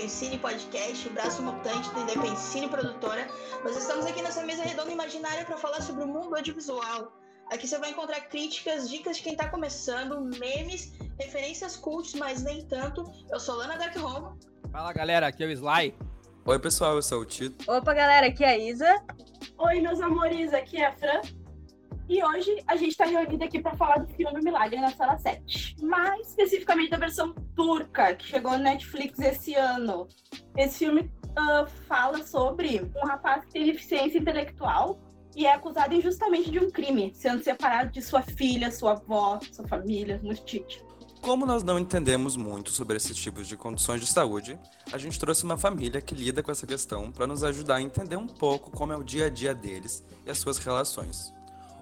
Independcine Podcast, o braço mutante da Independcine Produtora. Nós estamos aqui nessa mesa redonda imaginária para falar sobre o mundo audiovisual. Aqui você vai encontrar críticas, dicas de quem está começando, memes, referências cults, mas nem tanto. Eu sou Lana Dark Home. Fala galera, aqui é o Sly. Oi pessoal, eu sou o Tito. Opa galera, aqui é a Isa. Oi meus amores, aqui é a Fran. E hoje a gente está reunido aqui para falar do filme Milagre na Sala 7. Mais especificamente da versão turca, que chegou no Netflix esse ano. Esse filme uh, fala sobre um rapaz que tem deficiência intelectual e é acusado injustamente de um crime, sendo separado de sua filha, sua avó, sua família, Tite. Como nós não entendemos muito sobre esses tipos de condições de saúde, a gente trouxe uma família que lida com essa questão para nos ajudar a entender um pouco como é o dia a dia deles e as suas relações.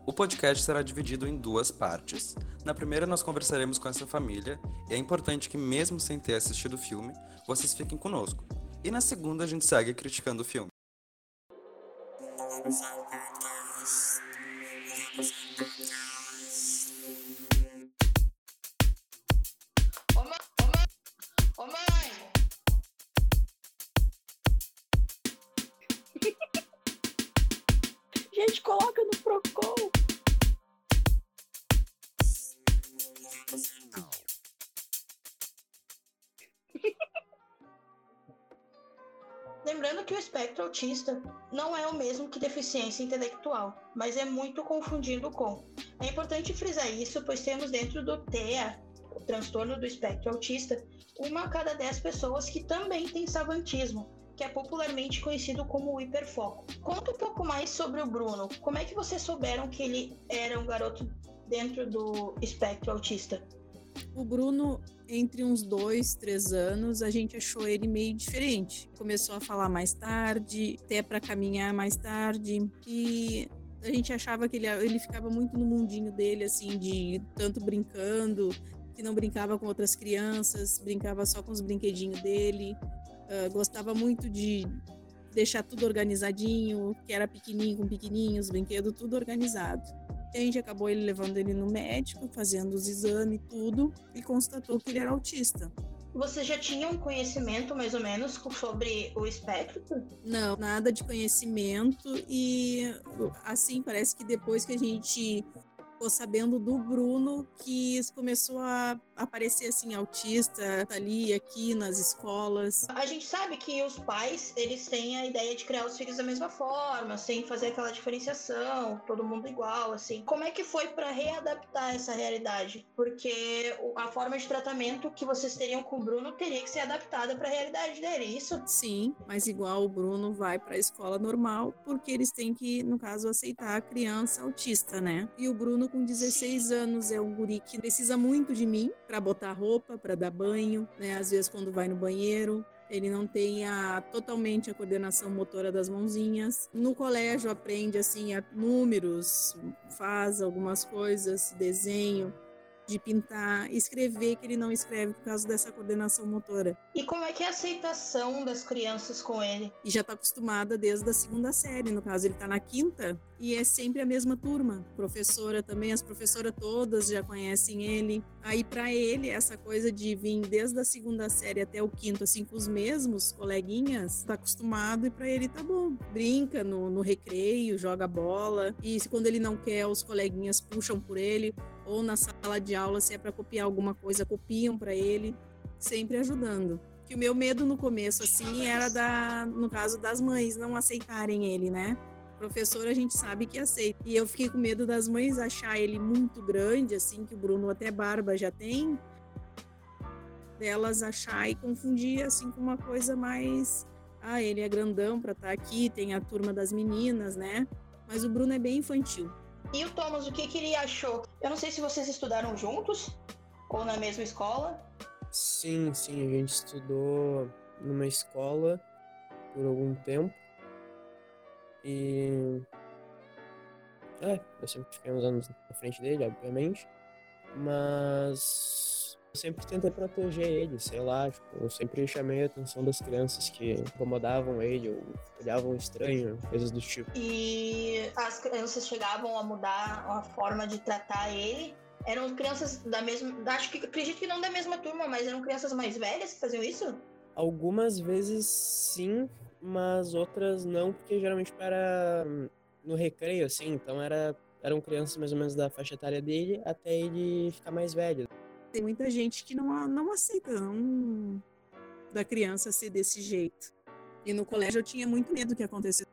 O podcast será dividido em duas partes. Na primeira, nós conversaremos com essa família, e é importante que, mesmo sem ter assistido o filme, vocês fiquem conosco. E na segunda, a gente segue criticando o filme. Ô, mãe! Ô, mãe! Gente, coloca no Procon. Lembrando que o espectro autista não é o mesmo que deficiência intelectual, mas é muito confundido com. É importante frisar isso, pois temos dentro do TEA, o transtorno do espectro autista, uma a cada dez pessoas que também tem savantismo, que é popularmente conhecido como hiperfoco. Conta um pouco mais sobre o Bruno. Como é que vocês souberam que ele era um garoto dentro do espectro autista? O Bruno, entre uns dois, três anos, a gente achou ele meio diferente. Começou a falar mais tarde, até para caminhar mais tarde. E a gente achava que ele, ele ficava muito no mundinho dele, assim, de tanto brincando, que não brincava com outras crianças, brincava só com os brinquedinhos dele. Uh, gostava muito de deixar tudo organizadinho, que era pequenininho com pequenininho, os brinquedos tudo organizado. A gente acabou ele levando ele no médico, fazendo os exames tudo e constatou que ele era autista. Você já tinha um conhecimento mais ou menos sobre o espectro? Não, nada de conhecimento e assim parece que depois que a gente ficou sabendo do Bruno que começou a aparecer assim autista tá ali aqui nas escolas. A gente sabe que os pais eles têm a ideia de criar os filhos da mesma forma, sem fazer aquela diferenciação, todo mundo igual, assim. Como é que foi para readaptar essa realidade? Porque a forma de tratamento que vocês teriam com o Bruno teria que ser adaptada para a realidade dele, é isso? Sim, mas igual o Bruno vai para a escola normal, porque eles têm que, no caso, aceitar a criança autista, né? E o Bruno com 16 anos é um guri que precisa muito de mim para botar roupa, para dar banho, né? Às vezes quando vai no banheiro, ele não tem a, totalmente a coordenação motora das mãozinhas. No colégio aprende assim a, números, faz algumas coisas, desenho, de pintar, escrever que ele não escreve por causa dessa coordenação motora. E como é que é a aceitação das crianças com ele? E já está acostumada desde a segunda série, no caso ele está na quinta e é sempre a mesma turma. Professora também, as professoras todas já conhecem ele. Aí para ele essa coisa de vir desde a segunda série até o quinto assim com os mesmos coleguinhas, está acostumado e para ele tá bom. Brinca no, no recreio, joga bola e quando ele não quer os coleguinhas puxam por ele ou na sala de aula, se é para copiar alguma coisa, copiam para ele, sempre ajudando. Que o meu medo no começo, assim, era da, no caso das mães não aceitarem ele, né? Professor, a gente sabe que aceita. E eu fiquei com medo das mães achar ele muito grande, assim, que o Bruno até barba já tem, delas achar e confundir, assim, com uma coisa mais. Ah, ele é grandão para estar tá aqui, tem a turma das meninas, né? Mas o Bruno é bem infantil. E o Thomas, o que, que ele achou? Eu não sei se vocês estudaram juntos ou na mesma escola. Sim, sim, a gente estudou numa escola por algum tempo. E. É, eu sempre fiquei uns anos na frente dele, obviamente. Mas eu sempre tentei proteger ele, sei lá, tipo, eu sempre chamei a atenção das crianças que incomodavam ele ou olhavam estranho, coisas do tipo. E as crianças chegavam a mudar a forma de tratar ele? Eram crianças da mesma. Acho que acredito que não da mesma turma, mas eram crianças mais velhas que faziam isso? Algumas vezes sim, mas outras não, porque geralmente para no recreio, assim, então era, eram crianças mais ou menos da faixa etária dele até ele ficar mais velho. Tem muita gente que não, não aceita não, da criança ser desse jeito. E no colégio eu tinha muito medo que acontecesse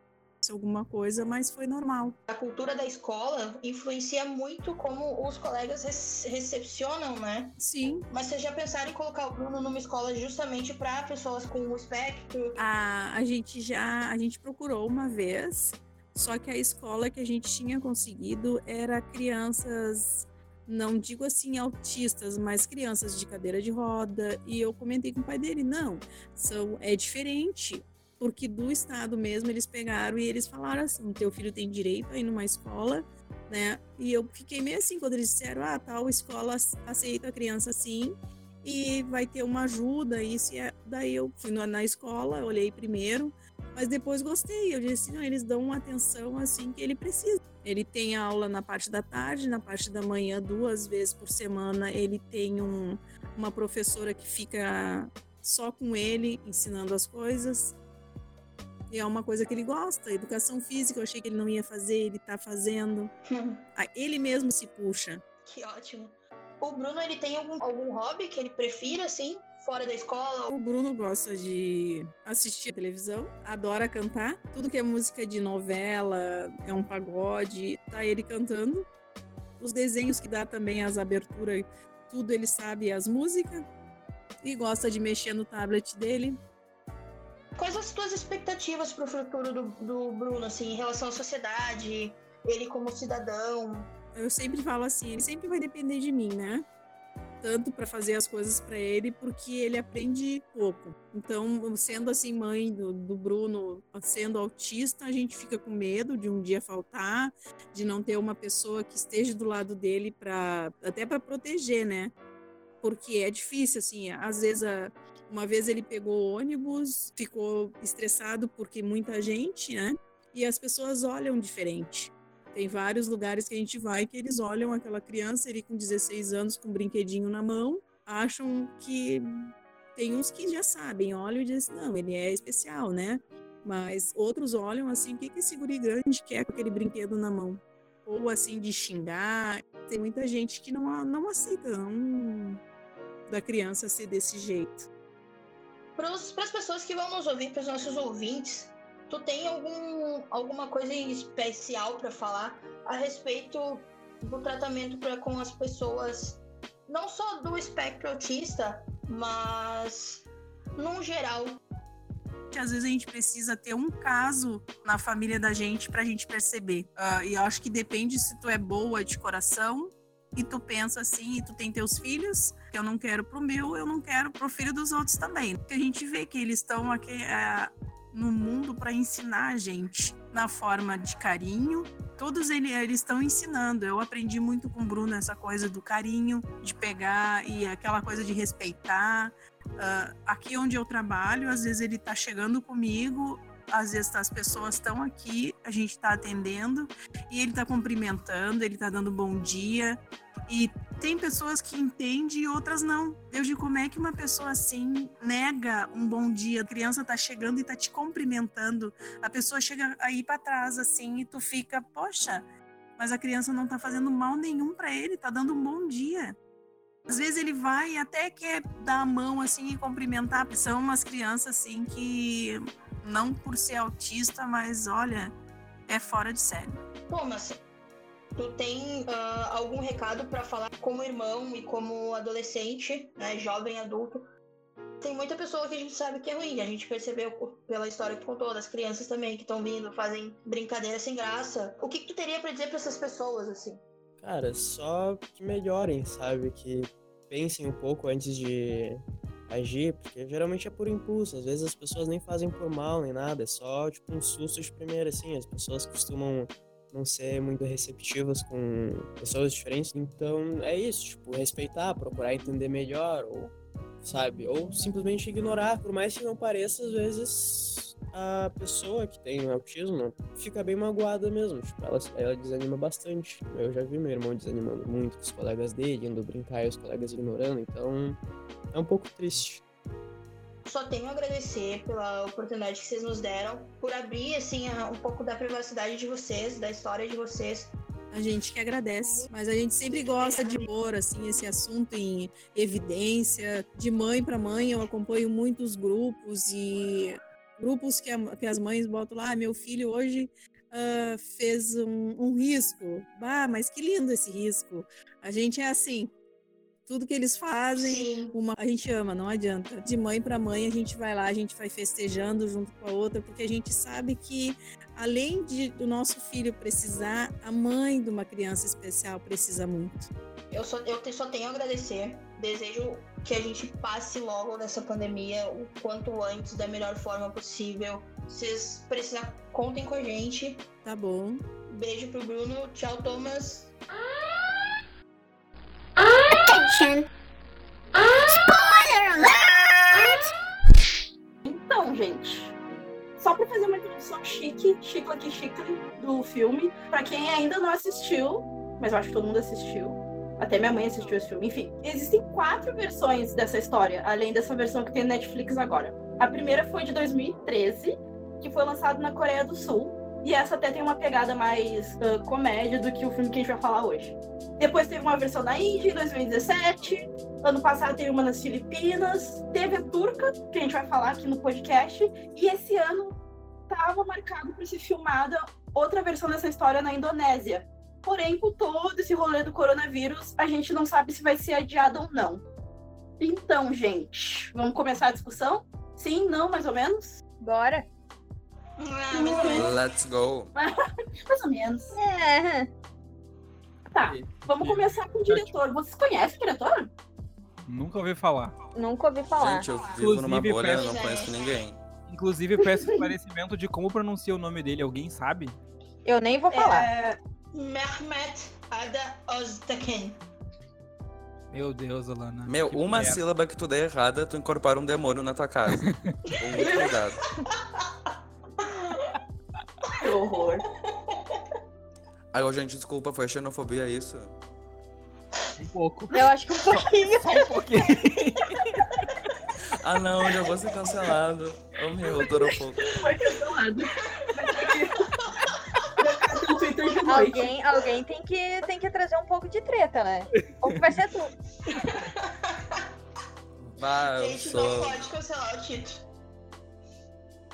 alguma coisa, mas foi normal. A cultura da escola influencia muito como os colegas recepcionam, né? Sim. Mas vocês já pensaram em colocar o Bruno numa escola justamente para pessoas com o espectro? A, a gente já a gente procurou uma vez, só que a escola que a gente tinha conseguido era crianças não digo assim autistas, mas crianças de cadeira de roda. E eu comentei com o pai dele, não, são, é diferente porque do estado mesmo eles pegaram e eles falaram assim: teu filho tem direito a ir numa escola, né? E eu fiquei meio assim quando eles disseram: ah, tal escola aceita a criança assim e vai ter uma ajuda. Isso é... daí eu fui na escola, olhei primeiro, mas depois gostei. Eu disse: não, eles dão uma atenção assim que ele precisa. Ele tem aula na parte da tarde, na parte da manhã, duas vezes por semana. Ele tem um, uma professora que fica só com ele ensinando as coisas. E é uma coisa que ele gosta. Educação física, eu achei que ele não ia fazer, ele tá fazendo. ele mesmo se puxa. Que ótimo. O Bruno, ele tem algum, algum hobby que ele prefira, assim, fora da escola? O Bruno gosta de assistir televisão, adora cantar. Tudo que é música de novela, é um pagode, tá ele cantando. Os desenhos que dá também, as aberturas, tudo ele sabe as músicas. E gosta de mexer no tablet dele. Quais as tuas expectativas para o futuro do, do Bruno, assim, em relação à sociedade, ele como cidadão? Eu sempre falo assim, ele sempre vai depender de mim, né? Tanto para fazer as coisas para ele, porque ele aprende pouco. Então, sendo assim, mãe do, do Bruno, sendo autista, a gente fica com medo de um dia faltar, de não ter uma pessoa que esteja do lado dele para até para proteger, né? Porque é difícil, assim, às vezes a, uma vez ele pegou ônibus, ficou estressado porque muita gente, né? E as pessoas olham diferente. Tem vários lugares que a gente vai que eles olham aquela criança, ele com 16 anos, com um brinquedinho na mão, acham que. Tem uns que já sabem, olham e dizem, não, ele é especial, né? Mas outros olham assim, o que, que esse guri grande quer com aquele brinquedo na mão? Ou assim, de xingar. Tem muita gente que não, não aceita não, da criança ser desse jeito para as pessoas que vão nos ouvir, para os nossos ouvintes, tu tem algum, alguma coisa especial para falar a respeito do tratamento pra, com as pessoas, não só do espectro autista, mas num geral? Às vezes a gente precisa ter um caso na família da gente para a gente perceber. Uh, e eu acho que depende se tu é boa de coração e tu pensa assim, e tu tem teus filhos, que eu não quero pro meu, eu não quero pro filho dos outros também. Porque a gente vê que eles estão aqui é, no mundo para ensinar a gente na forma de carinho. Todos eles estão ensinando. Eu aprendi muito com o Bruno essa coisa do carinho, de pegar e aquela coisa de respeitar. Uh, aqui onde eu trabalho, às vezes ele tá chegando comigo, às vezes as pessoas estão aqui, a gente está atendendo e ele está cumprimentando, ele está dando bom dia. E tem pessoas que entendem e outras não. Eu digo, como é que uma pessoa assim nega um bom dia? A criança está chegando e está te cumprimentando. A pessoa chega aí para trás assim e tu fica, poxa, mas a criança não está fazendo mal nenhum para ele, está dando um bom dia. Às vezes ele vai e até quer dar a mão assim e cumprimentar. São umas crianças assim que não por ser autista, mas olha, é fora de série. Pô, mas tu tem uh, algum recado para falar como irmão e como adolescente, né, jovem adulto? Tem muita pessoa que a gente sabe que é ruim. A gente percebeu pela história que contou, das crianças também que estão vindo, fazem brincadeira sem graça. O que, que tu teria para dizer para essas pessoas, assim? Cara, só que melhorem, sabe? Que pensem um pouco antes de agir, porque geralmente é por impulso, às vezes as pessoas nem fazem por mal nem nada, é só tipo um susto de primeira, assim, as pessoas costumam não ser muito receptivas com pessoas diferentes, então é isso, tipo, respeitar, procurar entender melhor, ou sabe, ou simplesmente ignorar, por mais que não pareça, às vezes a pessoa que tem autismo fica bem magoada mesmo, tipo, ela, ela desanima bastante. Eu já vi meu irmão desanimando muito com os colegas dele, indo brincar e os colegas ignorando, então é um pouco triste. só tenho a agradecer pela oportunidade que vocês nos deram, por abrir assim a- um pouco da privacidade de vocês, da história de vocês. A gente que agradece, mas a gente sempre gosta de pôr assim esse assunto em evidência. De mãe para mãe, eu acompanho muitos grupos e grupos que, a- que as mães botam lá, "Ah, meu filho hoje ah, fez um, um risco. Bah, mas que lindo esse risco. A gente é assim, tudo que eles fazem, uma a gente ama, não adianta. De mãe para mãe, a gente vai lá, a gente vai festejando junto com a outra, porque a gente sabe que além de do nosso filho precisar, a mãe de uma criança especial precisa muito. Eu só, eu só tenho a agradecer. Desejo que a gente passe logo dessa pandemia o quanto antes, da melhor forma possível. Vocês precisar, contem com a gente. Tá bom? Beijo pro Bruno. Tchau, Thomas. Então, gente, só pra fazer uma introdução chique, chicle aqui chicle do filme, pra quem ainda não assistiu, mas eu acho que todo mundo assistiu. Até minha mãe assistiu esse filme. Enfim, existem quatro versões dessa história, além dessa versão que tem no Netflix agora. A primeira foi de 2013, que foi lançado na Coreia do Sul. E essa até tem uma pegada mais ah, comédia do que o filme que a gente vai falar hoje. Depois teve uma versão na Índia em 2017. Ano passado teve uma nas Filipinas. Teve a turca, que a gente vai falar aqui no podcast. E esse ano estava marcado para ser filmada outra versão dessa história na Indonésia. Porém, com todo esse rolê do coronavírus, a gente não sabe se vai ser adiada ou não. Então, gente, vamos começar a discussão? Sim, não, mais ou menos? Bora. Ah, mais ou menos. Let's go. Mais ou menos. É. Tá, vamos começar com o diretor. Vocês conhecem o diretor? Nunca ouvi falar. Nunca ouvi falar. Gente, eu vivo numa Inclusive, bolha, eu peço- não conheço ninguém. Inclusive, peço esclarecimento de como pronuncia o nome dele. Alguém sabe? Eu nem vou falar. É, Mehmet Ada Öztekin. Meu Deus, Alana. Meu, que uma merda. sílaba que tu der errada, tu incorpora um demônio na tua casa. Com muito cuidado. que horror. Aí, gente, desculpa, foi xenofobia isso? Um pouco. Eu acho que um pouquinho. Só um pouquinho. Ah, não, já vou ser cancelado. Ô, meu, eu tô no fogo. Foi cancelado. Vai no Twitter de noite. Alguém, alguém tem, que, tem que trazer um pouco de treta, né? Ou que vai ser tu. Eu Gente, não sou. pode cancelar o Tito.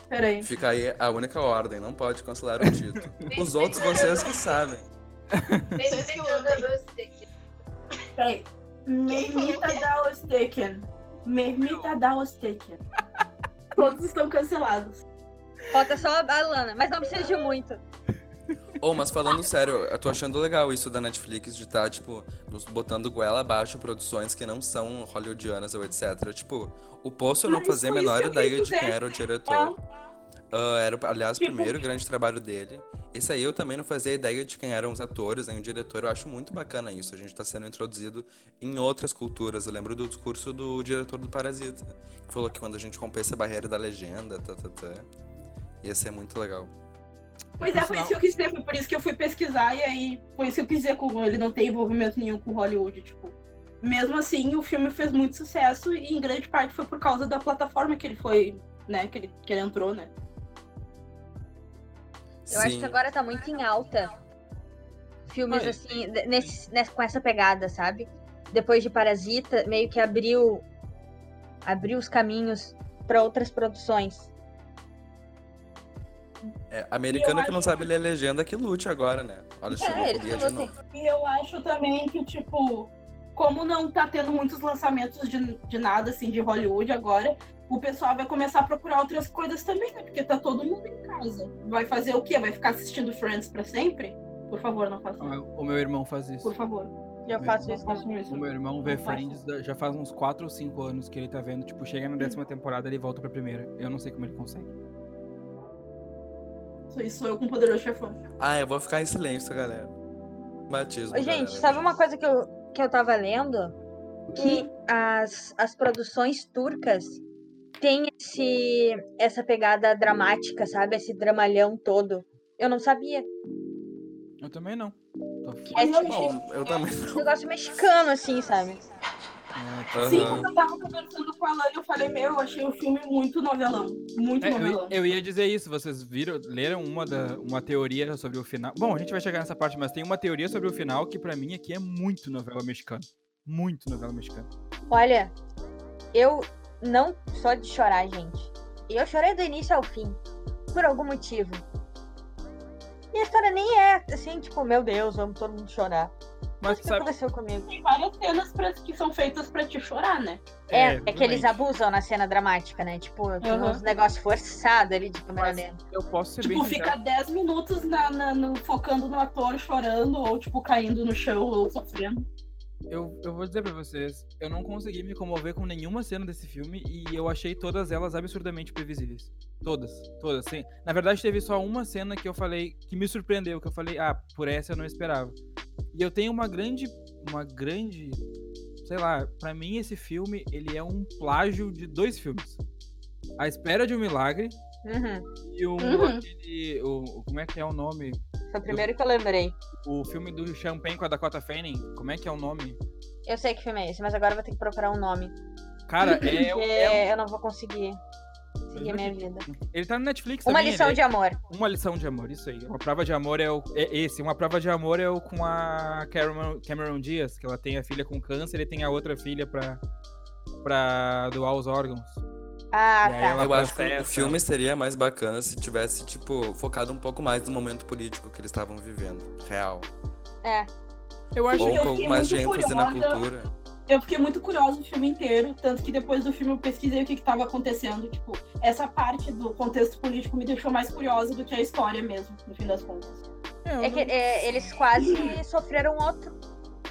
Peraí. Fica aí a única ordem, não pode cancelar o título. Os outros vocês que sabem. Vocês que lutem. Peraí. Mermita da Osteken. Mermita da Osteken. Todos estão cancelados. Falta só a Lana, mas não precisa de muito. Ô, mas falando sério, eu tô achando legal isso da Netflix de estar, tipo, nos botando goela abaixo produções que não são hollywoodianas ou etc. Tipo, o Poço eu não fazia a menor ideia de quem era o diretor. Ah, era, aliás, o Tipo- primeiro grande trabalho dele. Esse aí eu também não fazia ideia de quem eram os atores, nem o diretor. Eu acho muito bacana isso. A gente tá sendo introduzido em outras culturas. Eu lembro do discurso do diretor do Parasita. Que falou que quando a gente rompesse a barreira da legenda, tá, tá, tá, ia ser muito legal. Pois é, foi isso que eu quis dizer. Foi por isso que eu fui pesquisar. E aí, foi isso que eu quis dizer com ele não tem envolvimento nenhum com Hollywood. Tipo, mesmo assim, o filme fez muito sucesso. E em grande parte foi por causa da plataforma que ele foi, né? Que ele, que ele entrou, né? Eu acho que agora tá muito em alta. Filmes assim, nesse, nessa- com essa pegada, sabe? Depois de Parasita, meio que abriu abriu os caminhos pra outras produções. É, americano que não sabe ler legenda que lute agora, né? Olha, É, xenofobia eles de novo. E eu acho também que, tipo, como não tá tendo muitos lançamentos de, de nada, assim, de Hollywood agora, o pessoal vai começar a procurar outras coisas também, né? Porque tá todo mundo em casa. Vai fazer o quê? Vai ficar assistindo Friends pra sempre? Por favor, não faça isso. O meu irmão faz isso. Por favor. Eu Meu faço isso. façam isso. O meu irmão vê. Friends já faz uns 4 ou 5 anos que ele tá vendo. Tipo, chega na décima temporada ele volta pra primeira. Eu não sei como ele consegue. Isso sou eu com o poderoso chefão. Ah, eu vou ficar em silêncio, galera. Batismo. Gente, galera. sabe uma coisa que eu, que eu tava lendo? Que as, as produções turcas têm esse, essa pegada dramática, sabe? Esse dramalhão todo. Eu não sabia. Eu também não. Tô É tipo Bom, eu também um negócio mexicano, assim, sabe? É, Sim, quando eu tava conversando com a Lani, eu falei, meu, eu achei o filme muito novelão. Muito É, eu, novelão. eu ia dizer isso, vocês viram, leram uma, da, uma teoria sobre o final. Bom, a gente vai chegar nessa parte, mas tem uma teoria sobre o final que pra mim aqui é muito novela mexicana. Muito novela mexicana. Olha, eu não sou de chorar, gente. Eu chorei do início ao fim. Por algum motivo. E a história nem é assim, tipo, meu Deus, vamos todo mundo chorar. Mas o que sabe, aconteceu comigo? Tem várias cenas pra- que são feitas pra te chorar, né? É, é, que eles abusam na cena dramática, né? Tipo, tem Aham. uns negócios forçados ali de câmera lenta. eu posso ser Tipo, bem fica sincero. 10 minutos na, na- no- focando no ator chorando, ou tipo, caindo no chão, ou sofrendo. Eu, eu vou dizer pra vocês, eu não consegui me comover com nenhuma cena desse filme e eu achei todas elas absurdamente previsíveis. Todas, todas, sim. Na verdade, teve só uma cena que eu falei, que me surpreendeu, que eu falei, ah, por essa eu não esperava. E eu tenho uma grande, uma grande, sei lá, pra mim esse filme, ele é um plágio de dois filmes. A Espera de um Milagre Uhum. e um, Uhum. aquele, o, como é que é o nome? Foi o primeiro que eu lembrei. O filme do Champagne com a Dakota Fanning, como é que é o nome? Eu sei que filme é esse, mas agora eu vou ter que procurar um nome. Cara, é, Porque é, eu não vou conseguir seguir a minha vida. ele tá no Netflix Uma também, lição ele é- de amor. Uma lição de amor, isso aí. Uma prova de amor é, o, é esse. Uma prova de amor é o com a Cameron, Cameron Diaz, que ela tem a filha com câncer e tem a outra filha pra, pra doar os órgãos. Ah, E tá. Eu acho que o filme seria mais bacana se tivesse, tipo, focado um pouco mais no momento político que eles estavam vivendo. Real. É. Eu acho Ou eu um pouco fiquei mais de muito ênfase na cultura. Eu fiquei muito curiosa o filme inteiro, tanto que depois do filme eu pesquisei o que, que tava acontecendo. Tipo, essa parte do contexto político me deixou mais curiosa do que a história mesmo, no fim das contas. É, eu É que é, eles quase sofreram outro,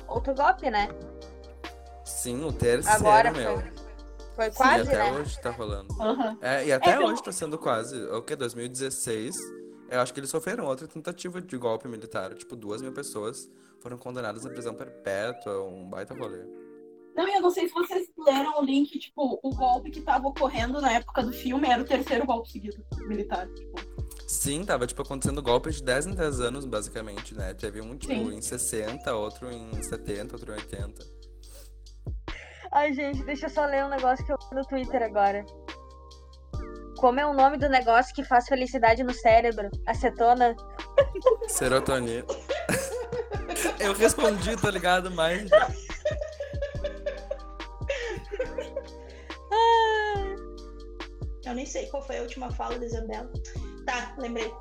outro golpe, né? Sim, o terceiro, Agora meu. foi, foi Sim, quase, até né? hoje tá rolando. Aham. É, e até É, pelo- hoje tá sendo quase. O que? 2016. Eu acho que eles sofreram outra tentativa de golpe militar. Tipo, duas mil pessoas foram condenadas à prisão perpétua, um baita rolê. Não, e eu não sei se vocês leram o link, tipo, o golpe que tava ocorrendo na época do filme era o terceiro golpe seguido militar. Tipo. Sim, tava, tipo, acontecendo golpes de 10 em 10 anos, basicamente, né? Teve um, tipo, Sim. em 60, outro em 70, outro em 80. Ai, gente, deixa eu só ler um negócio que eu vi no Twitter agora. Como é o nome do negócio que faz felicidade no cérebro? Acetona? Serotonina. Eu respondi, tá ligado? Mas. Eu nem sei qual foi a última fala da Isabela. Tá, lembrei.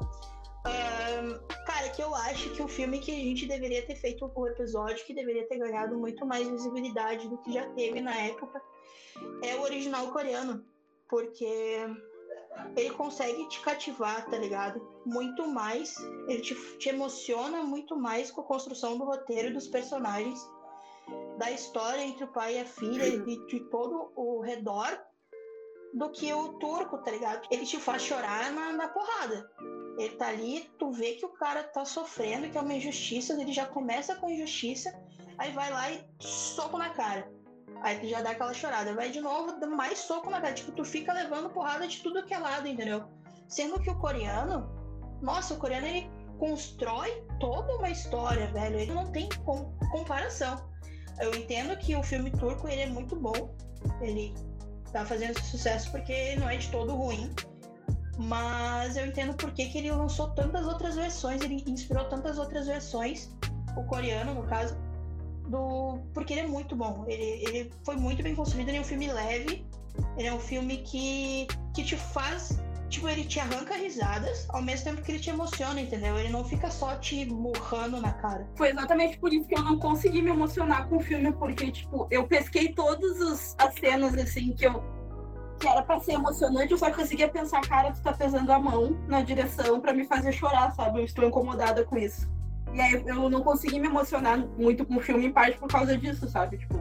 Cara, que eu acho que o filme que a gente deveria ter feito o episódio, que deveria ter ganhado muito mais visibilidade do que já teve na época, é o original coreano. Porque ele consegue te cativar, tá ligado? Muito mais. Ele te, te emociona muito mais com a construção do roteiro dos personagens, da história entre o pai e a filha e de todo o redor do que o turco, tá ligado? Ele te faz chorar na, na porrada. Ele tá ali, tu vê que o cara tá sofrendo, que é uma injustiça, ele já começa com injustiça, aí vai lá e soco na cara. Aí tu já dá aquela chorada, vai de novo, dá mais soco na cara. Tipo, tu fica levando porrada de tudo que é lado, entendeu? Sendo que o coreano, nossa, o coreano ele constrói toda uma história, velho. Ele não tem com- comparação. Eu entendo que o filme turco ele é muito bom. Ele tá fazendo sucesso porque não é de todo ruim. Mas eu entendo por que, que ele lançou tantas outras versões, ele inspirou tantas outras versões, o coreano, no caso, do. Porque ele é muito bom. Ele, ele foi muito bem construído, ele é um filme leve, ele é um filme que, que te faz. Tipo, ele te arranca risadas, ao mesmo tempo que ele te emociona, entendeu? Ele não fica só te murrando na cara. Foi exatamente por isso que eu não consegui me emocionar com o filme, porque, tipo, eu pesquei todas as cenas, assim, que eu. Que era pra ser emocionante, eu só conseguia pensar, cara, tu tá pesando a mão na direção pra me fazer chorar, sabe? Eu estou incomodada com isso. E aí eu não consegui me emocionar muito com o filme, em parte por causa disso, sabe? Tipo,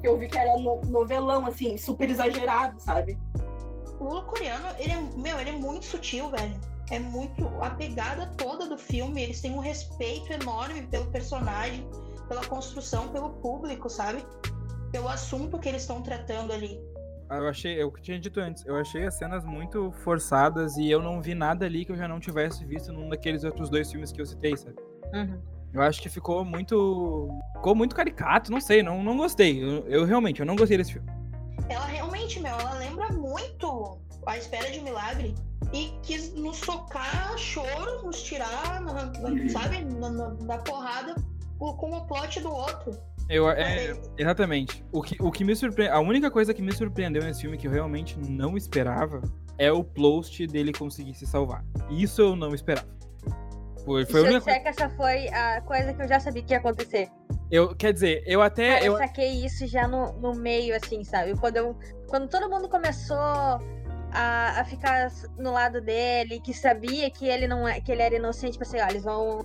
que eu vi que era no- novelão, assim, super exagerado, sabe? O coreano, ele é, meu, ele é muito sutil, velho. É muito. A pegada toda do filme, eles têm um respeito enorme pelo personagem, pela construção, pelo público, sabe? Pelo assunto que eles estão tratando ali. Eu achei, eu tinha dito antes, eu achei as cenas muito forçadas e eu não vi nada ali que eu já não tivesse visto num daqueles outros dois filmes que eu citei, sabe? Uhum. Eu acho que ficou muito. Ficou muito caricato, não sei, não, não gostei. Eu, eu realmente, eu não gostei desse filme. Ela realmente, meu, ela lembra muito A Espera de um Milagre. E quis nos socar choro, nos tirar, na- na- sabe, na, na- na porrada com com o plot do outro. Eu, é, exatamente. O que, o que me surpre... A única coisa que me surpreendeu nesse filme que eu realmente não esperava é o plot dele conseguir se salvar. Isso eu não esperava. Foi, foi se eu disser que essa foi a coisa que eu já sabia que ia acontecer. Eu, quer dizer, eu até. Cara, eu eu, saquei isso já no, no meio, assim, sabe? Quando, eu, quando todo mundo começou a, a ficar no lado dele, que sabia que ele não é, que ele era inocente, tipo assim, ó, eles vão,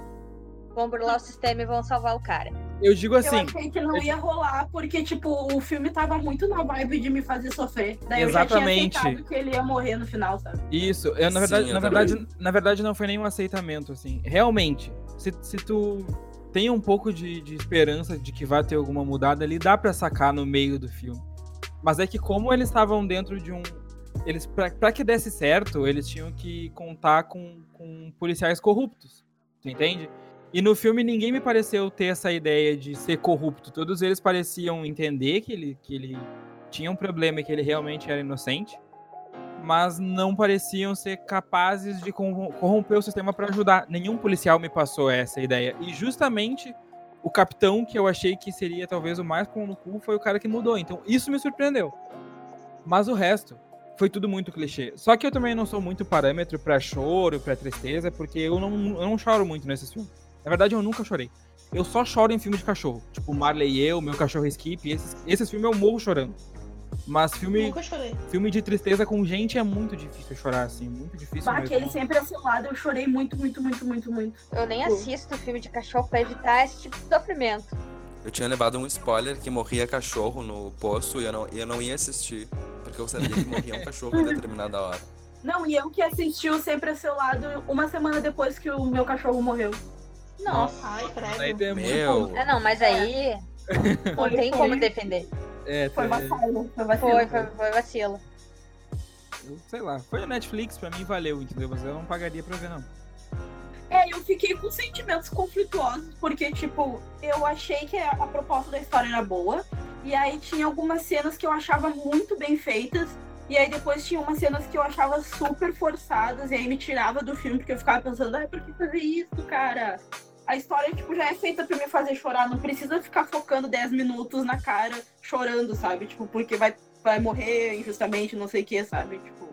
vão burlar o sistema e vão salvar o cara. Eu digo assim. eu achei que não ia rolar, porque, tipo, o filme tava muito na vibe de me fazer sofrer. Daí eu já Exatamente. tinha aceitado que ele ia morrer no final, sabe? Isso, eu, na, Sim, verdade, eu na, também. verdade, na verdade não foi nenhum aceitamento, assim. Realmente, se, se tu tem um pouco de, de esperança de que vai ter alguma mudada ali, dá pra sacar no meio do filme. Mas é que como eles estavam dentro de um... Eles, pra, pra que desse certo, eles tinham que contar com, com policiais corruptos, tu entende? E no filme ninguém me pareceu ter essa ideia de ser corrupto. Todos eles pareciam entender que ele, que ele tinha um problema e que ele realmente era inocente mas não pareciam ser capazes de corrom- corromper o sistema para ajudar. Nenhum policial me passou essa ideia. E justamente o capitão, que eu achei que seria talvez o mais pão no cu, foi o cara que mudou. Então isso me surpreendeu. Mas o resto foi tudo muito clichê. Só que eu também não sou muito parâmetro pra choro, pra tristeza, porque eu não, eu não choro muito nesses filmes. Na verdade, eu nunca chorei. Eu só choro em filme de cachorro. Tipo, Marley e eu, Meu Cachorro Skip. Esses, esses filmes eu morro chorando. Mas filme, Nunca chorei. filme de tristeza com gente é muito difícil chorar, assim. Muito difícil Bah, mesmo. aquele sempre a seu lado, eu chorei muito, muito, muito, muito, muito. Eu nem assisto filme de cachorro pra evitar esse tipo de sofrimento. Eu tinha levado um spoiler que morria cachorro no poço e eu não, eu não ia assistir, porque eu sabia que morria um cachorro em determinada hora. Não, e eu que assisti o Sempre a Seu Lado uma semana depois que o meu cachorro morreu. Nossa. Ai, Aí credo. Meu, Ah, não, mas aí não tem como defender. É, Foi vacilo, foi vacilo. Foi, foi, foi vacilo. sei lá, foi a Netflix, pra mim valeu, entendeu? Mas eu não pagaria pra ver, não. É, eu fiquei com sentimentos conflituosos, porque, tipo, eu achei que a, a proposta da história era boa, e aí tinha algumas cenas que eu achava muito bem feitas, e aí depois tinha umas cenas que eu achava super forçadas, e aí me tirava do filme, porque eu ficava pensando, ai, por que fazer isso, cara? A história, tipo, já é feita pra me fazer chorar, não precisa ficar focando 10 minutos na cara chorando, sabe? Tipo, porque vai, vai morrer injustamente, não sei o que, sabe? Tipo,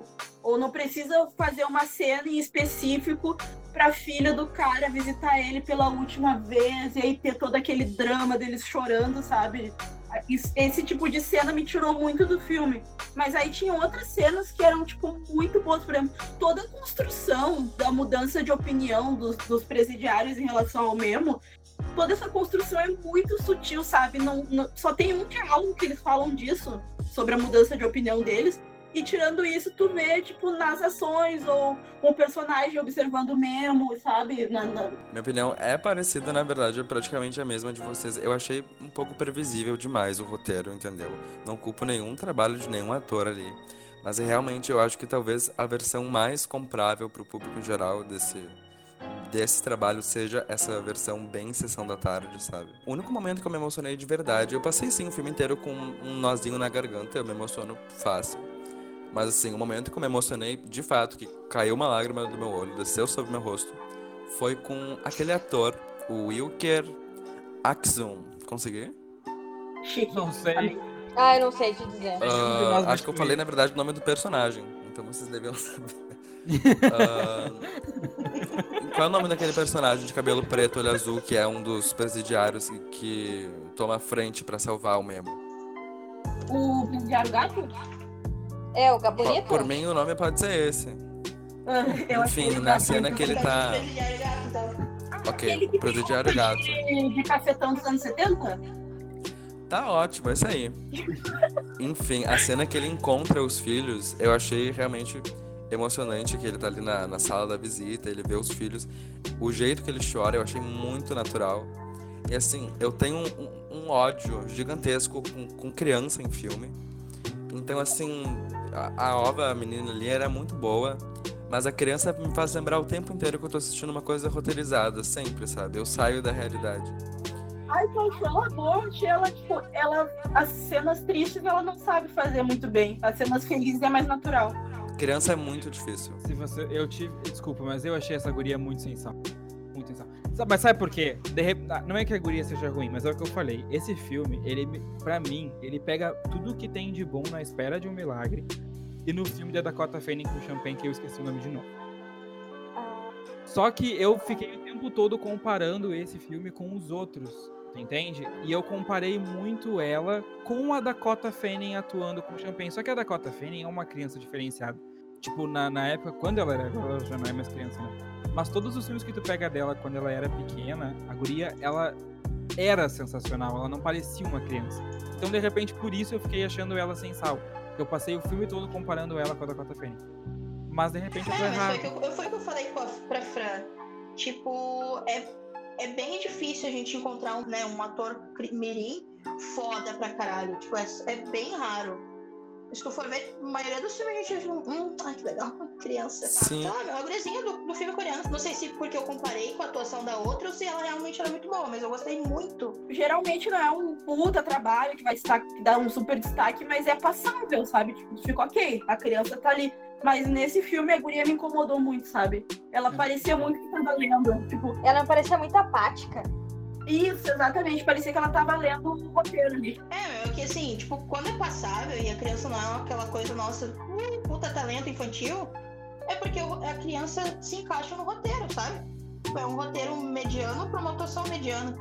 ou não precisa fazer uma cena em específico pra filha do cara visitar ele pela última vez e aí ter todo aquele drama deles chorando, sabe? Esse tipo de cena me tirou muito do filme. Mas aí tinha outras cenas que eram, tipo, muito boas. Por exemplo, toda a construção da mudança de opinião dos, dos presidiários em relação ao Memo, toda essa construção é muito sutil, sabe? Não, não- só tem um diálogo que eles falam disso, sobre a mudança de opinião deles. E tirando isso, tu vê, tipo, nas ações, ou o personagem observando o Memo, sabe? Na- na- minha opinião é parecida, na verdade, é praticamente a mesma de vocês. Eu achei um pouco previsível demais o roteiro, entendeu? Não culpo nenhum trabalho de nenhum ator ali. Mas é realmente eu acho que talvez a versão mais comprável pro público em geral desse, desse trabalho seja essa versão bem sessão da tarde, sabe? O único momento que eu me emocionei de verdade, eu passei sim o filme inteiro com um nozinho na garganta, eu me emociono fácil. Mas assim, o momento que eu me emocionei, de fato, que caiu uma lágrima do meu olho, desceu sobre meu rosto, foi com aquele ator, o Wilker Axum. Consegui? Não sei. Ah, eu não sei te dizer. Nós acho que eu falei, na verdade, o nome do personagem. Então vocês deviam saber. Ah, qual é o nome daquele personagem de cabelo preto, olho azul, que é um dos presidiários que, que toma a frente pra salvar o Memo? O presidiário gato? É, o Por, Gabonito? por mim, o nome pode ser esse. Ah, Enfim, na gato cena muito que ele tá. Então. Ok, o presidiário gato. De, de cafetão dos anos 70? Tá ótimo, é isso aí. Enfim, a cena que ele encontra os filhos, eu achei realmente emocionante que ele tá ali na, na sala da visita, ele vê os filhos. O jeito que ele chora, eu achei muito natural. E assim, eu tenho um, um- um ódio gigantesco com, com criança em filme. Então, assim, a, a Ova, a menina ali, era muito boa. Mas a criança me faz lembrar o tempo inteiro que eu tô assistindo uma coisa roteirizada, sempre, sabe? Eu saio da realidade. Ai, pelo amor de ela, tipo, ela. As cenas tristes ela não sabe fazer muito bem. As cenas felizes é mais natural. Criança é muito difícil. Se você. Eu tive. Desculpa, mas eu achei essa guria muito sal. Muito. Sabe- Mas sabe por quê? Rep- ah, Não é que a guria seja ruim, mas é o que eu falei. Esse filme, ele, pra mim, ele pega tudo que tem de bom na espera de um milagre. E no filme da Dakota Fanning com Champagne, que eu esqueci o nome de novo. Só que eu fiquei o tempo todo comparando esse filme com os outros, entende? E eu comparei muito ela com a Dakota Fanning atuando com Champagne. Só que a Dakota Fanning é uma criança diferenciada. Tipo, na, na época, quando ela era. Ela já não é mais criança, né? Mas todos os filmes que tu pega dela quando ela era pequena, a guria, ela era sensacional. Ela não parecia uma criança. Então, de repente, por isso eu fiquei achando ela sem sal. Eu passei o filme todo comparando ela com a Dakota Fanning. Mas, de repente, eu tô É, foi errado. o que eu, foi que eu falei com a, pra Fran. Tipo, é, é bem difícil a gente encontrar um, né, um ator mirim foda pra caralho. Tipo, é, é bem raro. Se tu for ver, a maioria dos filmes a gente acha, hum, ai que legal, criança. Sim. Sei lá, meu, a guriazinha do, do filme coreano. Não sei se porque eu comparei com a atuação da outra ou se ela realmente era muito boa, mas eu gostei muito. Geralmente não é um puta trabalho que vai destaque, que dá um super destaque, mas é passável, sabe? Tipo, fica ok. A criança tá ali. Mas nesse filme a guria me incomodou muito, sabe? Ela parecia muito que tava lendo. Tipo, Ela parecia muito apática. Isso, exatamente. Parecia que ela tava lendo o roteiro ali. É, meu, que assim, tipo, quando é passável e a criança não é aquela coisa, nossa, uh, puta talento infantil, é porque a criança se encaixa no roteiro, sabe? É um roteiro mediano pra uma atuação mediana.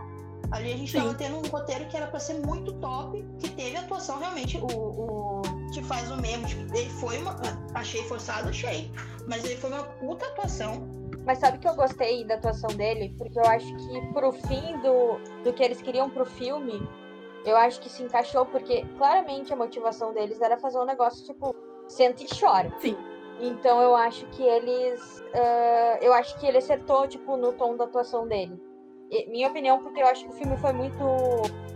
Ali a gente Sim. tava tendo um roteiro que era pra ser muito top, que teve atuação realmente. O, o que faz o mesmo, tipo, ele foi uma. Achei forçado, achei. Mas ele foi uma puta atuação. Mas sabe que eu gostei da atuação dele? Porque eu acho que pro fim do, do que eles queriam pro filme, eu acho que se encaixou, porque claramente a motivação deles era fazer um negócio tipo, senta e chora. Sim. Então eu acho que eles. ah, eu acho que ele acertou, tipo, no tom da atuação dele. Minha opinião, porque eu acho que o filme foi muito.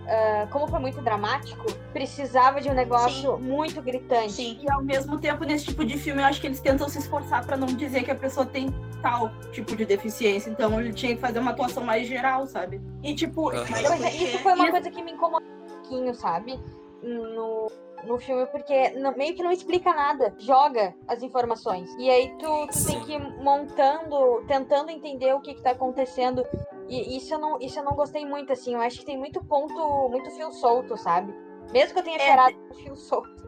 ah, como foi muito dramático, precisava de um negócio muito gritante. Sim. E ao mesmo tempo, nesse tipo de filme, eu acho que eles tentam se esforçar pra não dizer que a pessoa tem tal tipo de deficiência. Então ele tinha que fazer uma atuação mais geral, sabe? E tipo, Aham. Mas é, isso foi uma coisa que me incomodou um pouquinho, sabe? No, no filme, porque não- meio que não explica nada. Joga as informações. E aí tu, tu tem Sim. que ir montando, tentando entender o que, que tá acontecendo. E isso eu, não, isso eu não gostei muito, assim. Eu acho que tem muito ponto, muito fio solto, sabe? Mesmo que eu tenha É, chorado no fio solto.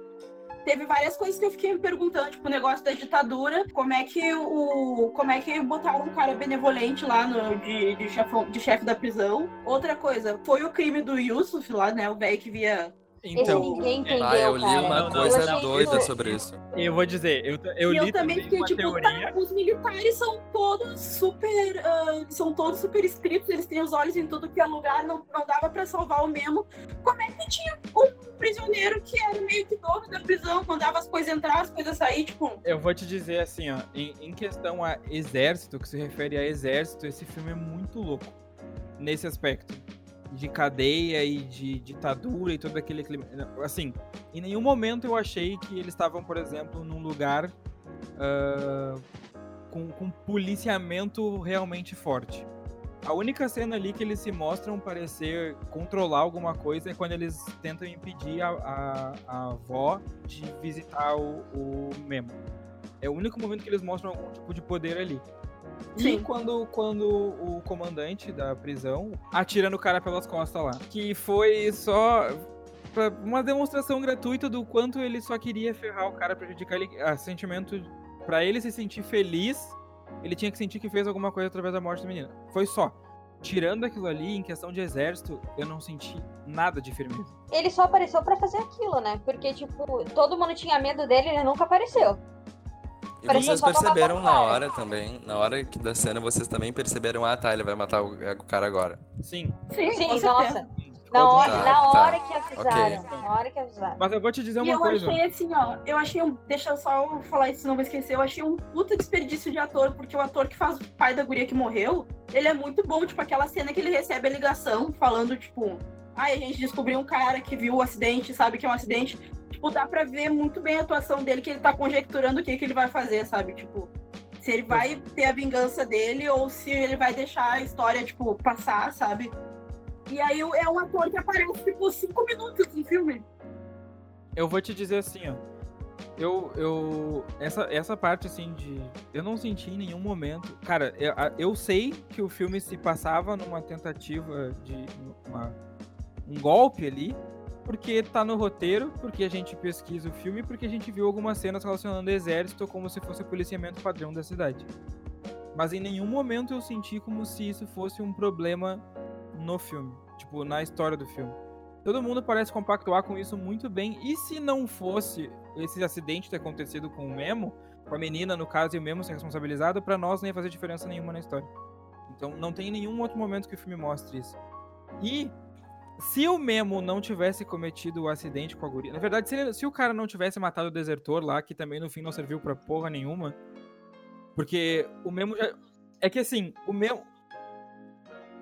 teve várias coisas que eu fiquei me perguntando, tipo, o negócio da ditadura, como é que o. como é que botaram um cara benevolente lá no, de, de, chefão- de chefe da prisão. Outra coisa, foi o crime do Yusuf lá, né? O velho que via. Esse Então, ninguém entendeu, Ah, eu li cara. uma Não, não, coisa não, doida sobre isso. eu vou dizer, eu, eu e li eu também fiquei uma tipo, teoria. tá, os militares são todos super. ah, são todos super estritos, eles têm os olhos em tudo que é lugar, não, não dava pra salvar o mesmo. Como é que tinha um prisioneiro que era meio que dono da prisão, mandava as coisas entrar, as coisas sair, tipo. Eu vou te dizer assim, ó, em, em questão a exército, que se refere a exército, esse filme é muito louco nesse aspecto de cadeia e de ditadura e todo aquele clima. Assim, em nenhum momento eu achei que eles estavam, por exemplo, num lugar ah, com, com policiamento realmente forte. A única cena ali que eles se mostram parecer controlar alguma coisa é quando eles tentam impedir a, a, a avó de visitar o, o Memo. É o único momento que eles mostram algum tipo de poder ali. E Sim. quando, quando o comandante da prisão atira no cara pelas costas lá. Que foi só uma demonstração gratuita do quanto ele só queria ferrar o cara, prejudicar ele. A sentimento. Pra ele se sentir feliz, ele tinha que sentir que fez alguma coisa através da morte da menina. Foi só. Tirando aquilo ali, em questão de exército, eu não senti nada de firmeza. Ele só apareceu pra fazer aquilo, né? Porque, tipo, todo mundo tinha medo dele, ele nunca apareceu. E Parecia vocês perceberam na hora também, na hora que da cena, vocês também perceberam, ah tá, ele vai matar o, o cara agora. Sim. Sim, Sim, nossa. Na hora, Tá, na tá. hora que avisaram. Ok. Na hora que avisaram. Mas eu vou te dizer E uma eu coisa. achei assim, ó, eu achei um. Deixa eu só falar isso, senão eu vou esquecer. Eu achei um puta desperdício de ator, porque o ator que faz o pai da guria que morreu, ele é muito bom. Tipo, aquela cena que ele recebe a ligação falando, tipo, ai, a gente descobriu um cara que viu o acidente, sabe que é um acidente. Tipo, dá pra ver muito bem a atuação dele, que ele tá conjecturando o que, que ele vai fazer, sabe? Tipo, Se ele vai ter a vingança dele ou se ele vai deixar a história, tipo, passar, sabe? E aí é um ator que aparece, tipo, cinco minutos no filme. Eu vou te dizer assim, ó. Eu, eu. Essa, essa parte, assim, de. Eu não senti em nenhum momento. Cara, eu, eu sei que o filme se passava numa tentativa de. Uma, um golpe ali. Porque tá no roteiro, porque a gente pesquisa o filme, porque a gente viu algumas cenas relacionando exército como se fosse o policiamento padrão da cidade. Mas em nenhum momento eu senti como se isso fosse um problema no filme. Tipo, na história do filme. Todo mundo parece compactuar com isso muito bem. E se não fosse esse acidente ter acontecido com o Memo, com a menina, no caso, e o Memo ser responsabilizado, pra nós não ia fazer diferença nenhuma na história. Então não tem nenhum outro momento que o filme mostre isso. E se o Memo não tivesse cometido o acidente com a guria. Na verdade, se, ele- se o cara não tivesse matado o desertor lá, que também no fim não serviu pra porra nenhuma. Porque o Memo já. É que assim, o Memo.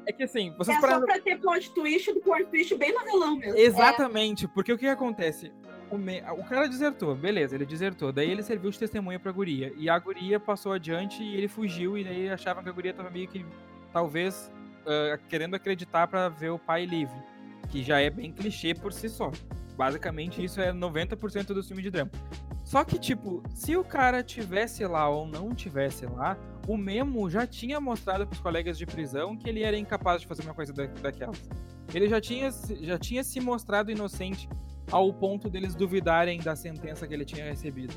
É que assim, vocês é pararam- só pra ter plot twist do plot twist bem novelão mesmo. Exatamente, porque o que acontece? O, me- o cara desertou, beleza, ele desertou. Daí ele serviu de testemunha pra guria. E a guria passou adiante e ele fugiu. E daí achavam que a guria tava meio que, talvez, ah, querendo acreditar pra ver o pai livre. Que já é bem clichê por si só. Basicamente, isso é 90% do filme de drama. Só que, tipo, se o cara tivesse lá ou não tivesse lá, o Memo já tinha mostrado pros colegas de prisão que ele era incapaz de fazer uma coisa da, daquelas. Ele já tinha, já tinha se mostrado inocente ao ponto deles duvidarem da sentença que ele tinha recebido.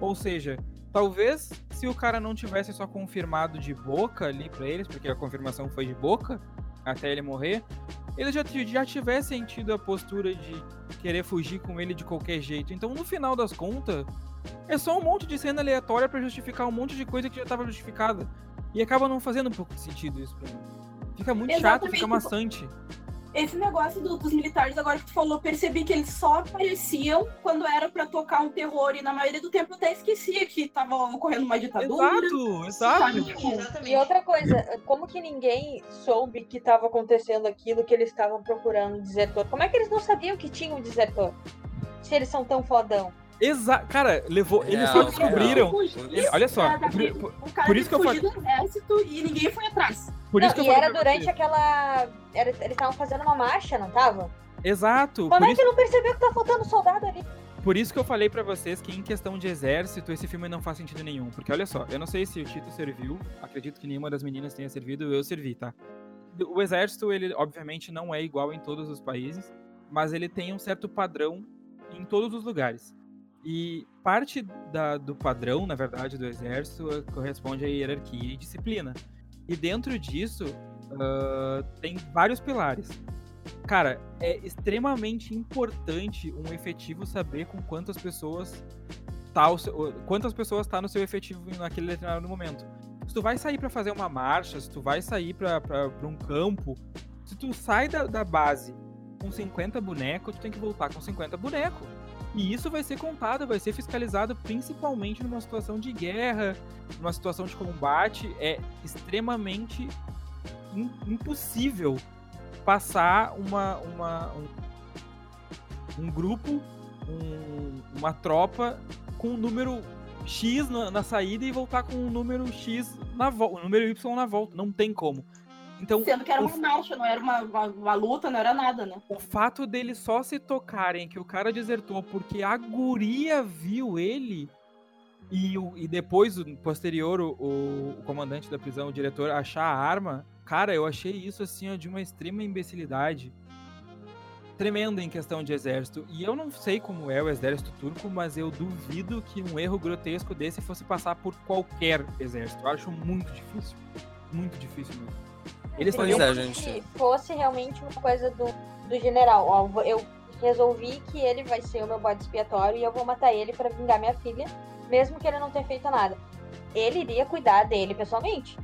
Ou seja, talvez se o cara não tivesse só confirmado de boca ali pra eles, porque a confirmação foi de boca até ele morrer, eles já, já tivessem tido a postura de querer fugir com ele de qualquer jeito. Então, no final das contas, é só um monte de cena aleatória pra justificar um monte de coisa que já tava justificada. E acaba não fazendo um pouco de sentido isso pra mim. Fica muito chato, Exatamente. fica maçante. Esse negócio do- dos militares, agora que tu falou, percebi que eles só apareciam quando era pra tocar um terror. E na maioria do tempo eu até esquecia que tava ocorrendo uma ditadura. Exato, exato. sabe? Exatamente. E outra coisa, como que ninguém soube que estava acontecendo aquilo que eles estavam procurando um desertor? Como é que eles não sabiam que tinha um desertor? Se eles são tão fodão. Exa cara, levou. Eles Real, só real. descobriram. Fugiu. Ele- olha só, É, por, por- o cara por isso que eu fugir do exército e ninguém foi atrás. por Não, isso que eu e falei era durante aquela. Era, eles estavam fazendo uma marcha, não estavam? Exato. Como Por é isso, que não percebeu que tá faltando soldado ali? por isso que eu falei pra vocês que em questão de exército, esse filme não faz sentido nenhum. Porque olha só, eu não sei se o Tito serviu, acredito que nenhuma das meninas tenha servido, eu servi, tá? O exército, ele obviamente não é igual em todos os países, mas ele tem um certo padrão em todos os lugares. E parte da- do padrão, na verdade, do exército eh, corresponde à hierarquia e disciplina. E dentro disso, ah, tem vários pilares. Cara, é extremamente importante um efetivo saber com quantas pessoas tá o seu, quantas pessoas tá no seu efetivo naquele determinado momento. Se tu vai sair pra fazer uma marcha, se tu vai sair pra um campo, se tu sai da, da base com 50 bonecos, tu tem que voltar com 50 bonecos. E isso vai ser contado, vai ser fiscalizado principalmente numa situação de guerra, numa situação de combate. É extremamente im- impossível passar uma, uma um, um grupo, um- uma tropa com um número X na, na saída e voltar com um número X na volta, um número Y na volta. Não tem como. Então, Sendo que era o uma marcha, não era uma, uma, uma luta, não era nada, né? o fato deles só se tocarem que o cara desertou porque a guria viu ele e, e depois, posterior, o, o- o comandante da prisão, o diretor, achar a arma, cara, eu achei isso assim ó, de uma extrema imbecilidade tremenda em questão de exército. E eu não sei como é o exército turco, mas eu duvido que um erro grotesco desse fosse passar por qualquer exército. Eu acho muito difícil. Muito difícil mesmo. Eles Pois é, Se gente. fosse realmente uma coisa do, do general, ó, eu resolvi que ele vai ser o meu bode expiatório e eu vou matar ele pra vingar minha filha, mesmo que ele não tenha feito nada. Ele iria cuidar dele pessoalmente.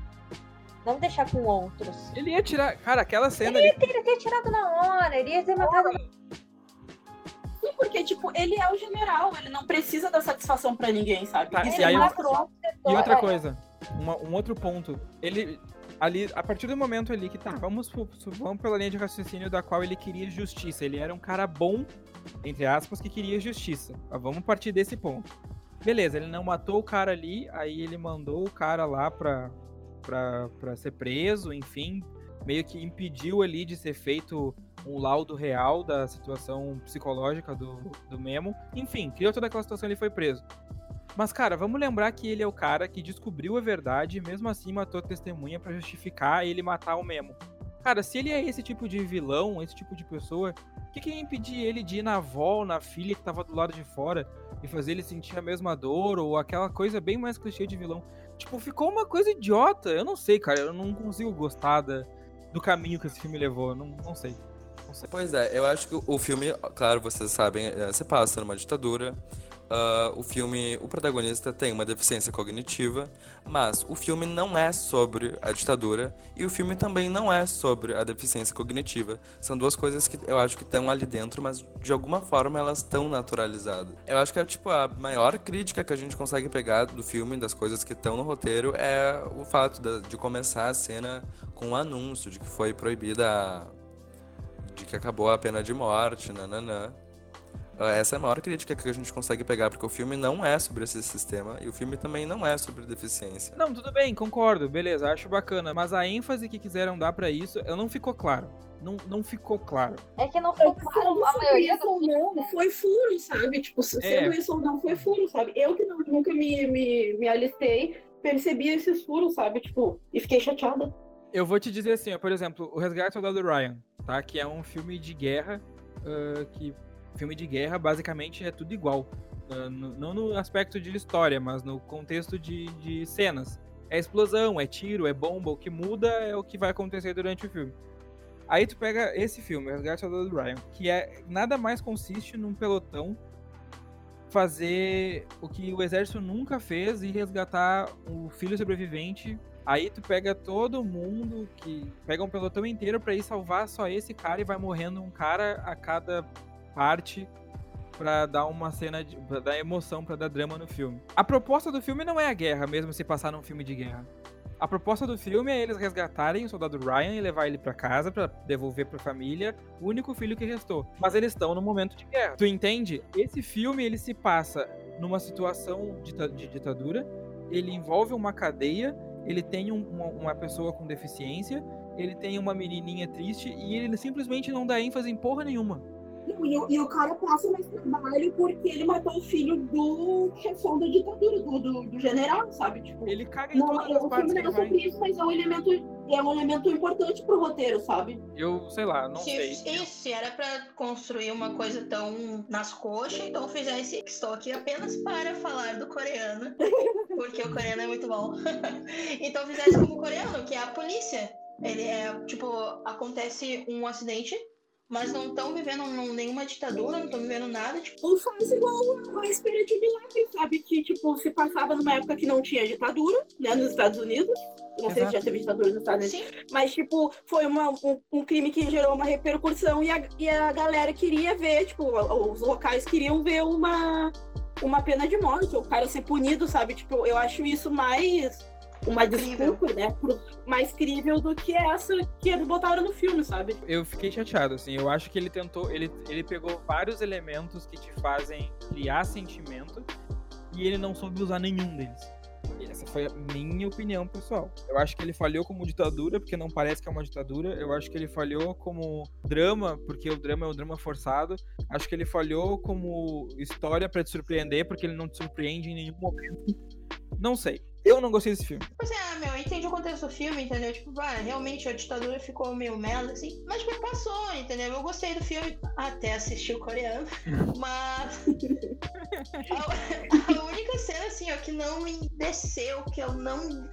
Não deixar com outros. Ele ia tirar. Cara, aquela cena ali. Ele teria tirado na hora, ele ia ter matado. Sim, porque, tipo, ele é o general, ele não precisa dar satisfação pra ninguém, sabe? Tá, e aí. E outra É, coisa, uma- um outro ponto. Ele. Ali, a partir do momento ali que tá, vamos, pro- vamos pela linha de raciocínio da qual ele queria justiça. Ele era um cara bom, entre aspas, que queria justiça. Mas vamos partir desse ponto. Beleza, ele não matou o cara ali, aí ele mandou o cara lá pra, pra, pra ser preso, enfim, meio que impediu ali de ser feito um laudo real da situação psicológica do, do Memo. Enfim, criou toda aquela situação e ele foi preso. Mas, cara, vamos lembrar que ele é o cara que descobriu a verdade e mesmo assim matou a testemunha pra justificar ele matar o Memo. Cara, se ele é esse tipo de vilão, esse tipo de pessoa, o que, que ia impedir ele de ir na avó, na filha que tava do lado de fora e fazer ele sentir a mesma dor ou aquela coisa bem mais clichê de vilão? Tipo, ficou uma coisa idiota. Eu não sei, cara. Eu não consigo gostar da, do caminho que esse filme levou. Não, não sei. Não sei. Pois é, eu acho que o filme, claro, vocês sabem, é, se passa numa ditadura. Uh, o filme, o protagonista tem uma deficiência cognitiva, mas o filme não é sobre a ditadura e o filme também não é sobre a deficiência cognitiva. São duas coisas que eu acho que estão ali dentro, mas de alguma forma elas estão naturalizadas. Eu acho que é tipo a maior crítica que a gente consegue pegar do filme, das coisas que estão no roteiro, é o fato de, de começar a cena com um anúncio de que foi proibida, a, de que acabou a pena de morte, nananã. Essa é a maior crítica que a gente consegue pegar, porque o filme não é sobre esse sistema e o filme também não é sobre deficiência. Não, tudo bem, concordo, beleza, acho bacana. Mas a ênfase que quiseram dar para isso, não ficou claro. Não, não ficou claro. É que não ficou claro a maioria isso ou não, foi furo, sabe? Tipo, sendo É. isso ou não, foi furo, sabe? Eu que não- nunca me, me, me alistei, percebi esses furos, sabe? Tipo, e fiquei chateada. Eu vou te dizer assim, ó, por exemplo, O Resgate do Soldado Ryan, tá? Que é um filme de guerra, ah, que filme de guerra basicamente é tudo igual. Ah, não no aspecto de história, mas no contexto de, de cenas. É explosão, é tiro, é bomba, o que muda é o que vai acontecer durante o filme. Aí tu pega esse filme, Resgate Soldado Ryan, que é nada mais consiste num pelotão fazer o que o exército nunca fez e resgatar o filho sobrevivente Aí tu pega todo mundo que pega um pelotão inteiro pra ir salvar só esse cara e vai morrendo um cara a cada parte pra dar uma cena de, pra dar emoção, pra dar drama no filme. A proposta do filme não é a guerra, mesmo se passar num filme de guerra. A proposta do filme é eles resgatarem o soldado Ryan e levar ele pra casa pra devolver pra família o único filho que restou. Mas eles estão no momento de guerra. Tu entende? Esse filme ele se passa numa situação de ditadura, ele envolve uma cadeia ele tem um- uma, uma pessoa com deficiência, ele tem uma menininha triste e ele simplesmente não dá ênfase em porra nenhuma. Não, e, o- e o cara passa mais trabalho porque ele matou o filho do chefão da ditadura, do, do, do general, sabe? Tipo, Ele caga em não, todas é- as partes que não ele sobre vai. isso, mas é um elemento, é um elemento importante pro roteiro, sabe? Eu sei lá, não se, sei. se, se era pra construir uma coisa tão nas coxas, então fizesse. Estou aqui apenas para falar do coreano, porque o coreano é muito bom. então fizesse como o coreano, que é a polícia. Ele é, tipo, acontece um acidente, mas não estão vivendo nenhuma ditadura, não estão vivendo nada. Tipo, Ou faz igual a Spirit de Life, sabe? Que, tipo, se passava numa época que não tinha ditadura, né? Nos Estados Unidos. Não sei se já teve ditadura nos Estados Unidos. sim, Mas, tipo, foi uma- um, um crime que gerou uma repercussão e a, e a galera queria ver, tipo, os locais queriam ver uma, uma pena de morte, o cara ser punido, sabe? Tipo, eu acho isso mais uma Crível. desculpa, né? pro- mais crível do que essa que eles botaram no filme, sabe? Eu fiquei chateado, assim. Eu acho que ele tentou. Ele, ele pegou vários elementos que te fazem criar sentimento e ele não soube usar nenhum deles. Essa foi a minha opinião, pessoal. Eu acho que ele falhou como ditadura, porque não parece que é uma ditadura. Eu acho que ele falhou como drama, porque o drama é um drama forçado. Acho que ele falhou como história pra te surpreender, porque ele não te surpreende em nenhum momento. Não sei. Eu não gostei desse filme. Pois é, meu, eu entendi o contexto do filme, entendeu? Tipo, vai, realmente a ditadura ficou meio merda, assim. Mas, tipo, passou, entendeu? Eu gostei do filme até assistir o coreano. Mas. A, a única cena, assim, ó, que não me desceu, que eu não.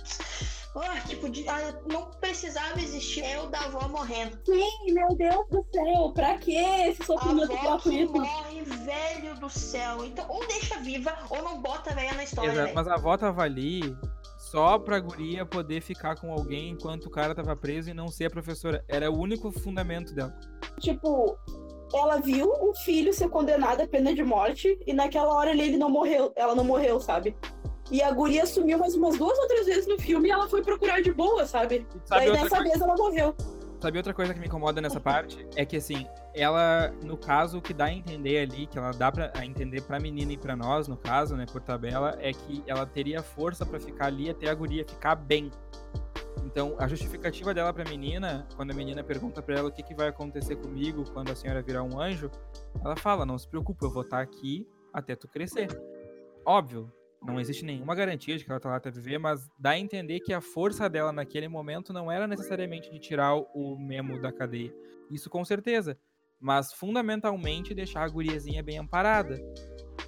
Ah, tipo, de- ah, não precisava existir é o da avó morrendo. Sim, meu Deus do céu, pra que esse sofrimento gratuito? morre, velho do céu. Então, ou deixa viva, ou não bota a velha na história, Exato, mas a avó tava ali só pra guria poder ficar com alguém enquanto o cara tava preso e não ser a professora. Era o único fundamento dela. Tipo, ela viu o filho ser condenado à pena de morte e naquela hora ali ele não morreu, ela não morreu, sabe? E a guria sumiu mais umas duas ou três vezes no filme e ela foi procurar de boa, sabe? Sabe aí outra, dessa coisa, vez ela morreu. sabe outra coisa que me incomoda nessa parte? É que assim, ela, no caso, o que dá a entender ali, que ela dá pra, a entender pra menina e pra nós, no caso, né, por tabela, é que ela teria força pra ficar ali até a guria ficar bem. Então, a justificativa dela pra menina, quando a menina pergunta pra ela o que, que vai acontecer comigo quando a senhora virar um anjo, ela fala: Não se preocupe, eu vou estar aqui até tu crescer. Óbvio, não existe nenhuma garantia de que ela tá lá até viver, mas dá a entender que a força dela naquele momento não era necessariamente de tirar o Memo da cadeia. Isso com certeza. Mas fundamentalmente deixar a guriazinha bem amparada.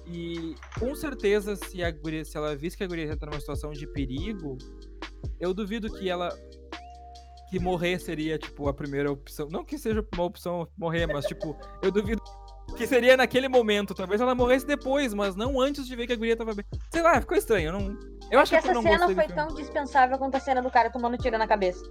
E com certeza, se, a guria, se ela visse que a guria tá numa situação de perigo, eu duvido que ela. que morrer seria, tipo, a primeira opção. Não que seja uma opção morrer, mas, tipo, eu duvido que seria naquele momento. Talvez ela morresse depois, mas não antes de ver que a guria tava bem. Sei lá, ficou estranho. Eu, não... eu acho que, Essa eu não cena foi filme. tão dispensável quanto a cena do cara tomando tiro na cabeça.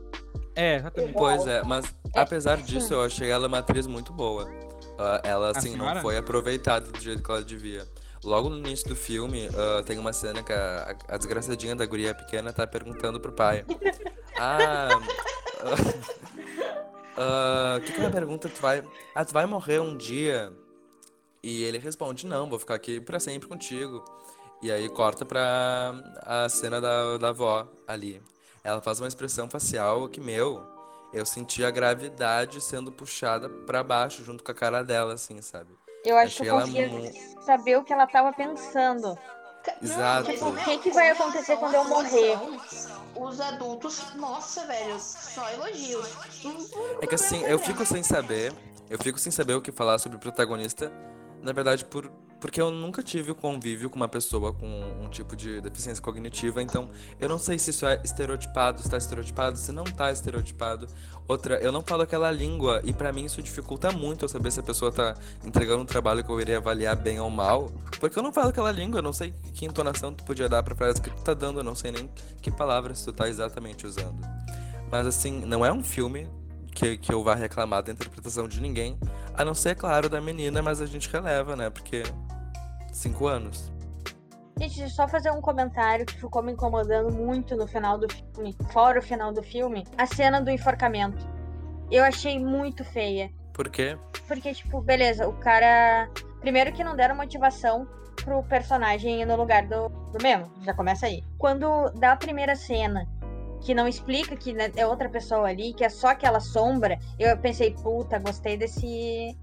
É, exatamente. Pois é, mas É, apesar disso, eu achei ela uma atriz muito boa. Ah, ela, assim, não foi aproveitada do jeito que ela devia. Logo no início do filme, ah, tem uma cena que a, a- a desgraçadinha da guria pequena tá perguntando pro pai. Ah. ah, O que, que ela pergunta? Tu vai, ah, tu vai morrer um dia? E ele responde: Não, vou ficar aqui pra sempre contigo. E aí corta pra a cena da, da avó ali. Ela faz uma expressão facial que, meu, eu senti a gravidade sendo puxada pra baixo junto com a cara dela, assim, sabe? Eu acho que Achei eu ela conseguia mu- saber o que ela tava pensando. Exato. Tipo, o que que vai acontecer quando eu morrer? Os adultos, nossa, velho, só elogios. É que assim, eu fico sem saber, eu fico sem saber o que falar sobre o protagonista, na verdade, por, porque eu nunca tive o convívio com uma pessoa com um tipo de deficiência cognitiva, então eu não sei se isso é estereotipado, se tá estereotipado, se não tá estereotipado. Outra, eu não falo aquela língua, e pra mim isso dificulta muito eu saber se a pessoa tá entregando um trabalho que eu iria avaliar bem ou mal, porque eu não falo aquela língua, eu não sei que entonação tu podia dar pra frase que tu tá dando, eu não sei nem que palavras tu tá exatamente usando. Mas assim, não é um filme que, que eu vá reclamar da interpretação de ninguém, a não ser, claro, da menina, mas a gente releva, né? Porque. Cinco anos. Gente, deixa eu só fazer um comentário que ficou me incomodando muito no final do filme, fora o final do filme, a cena do enforcamento. Eu achei muito feia. Por quê? Porque, tipo, beleza, o cara. Primeiro que não deram motivação pro personagem ir no lugar do, do Memo. Já começa aí. Quando dá a primeira cena, que não explica que né, é outra pessoa ali, que é só aquela sombra, eu pensei, puta, gostei desse.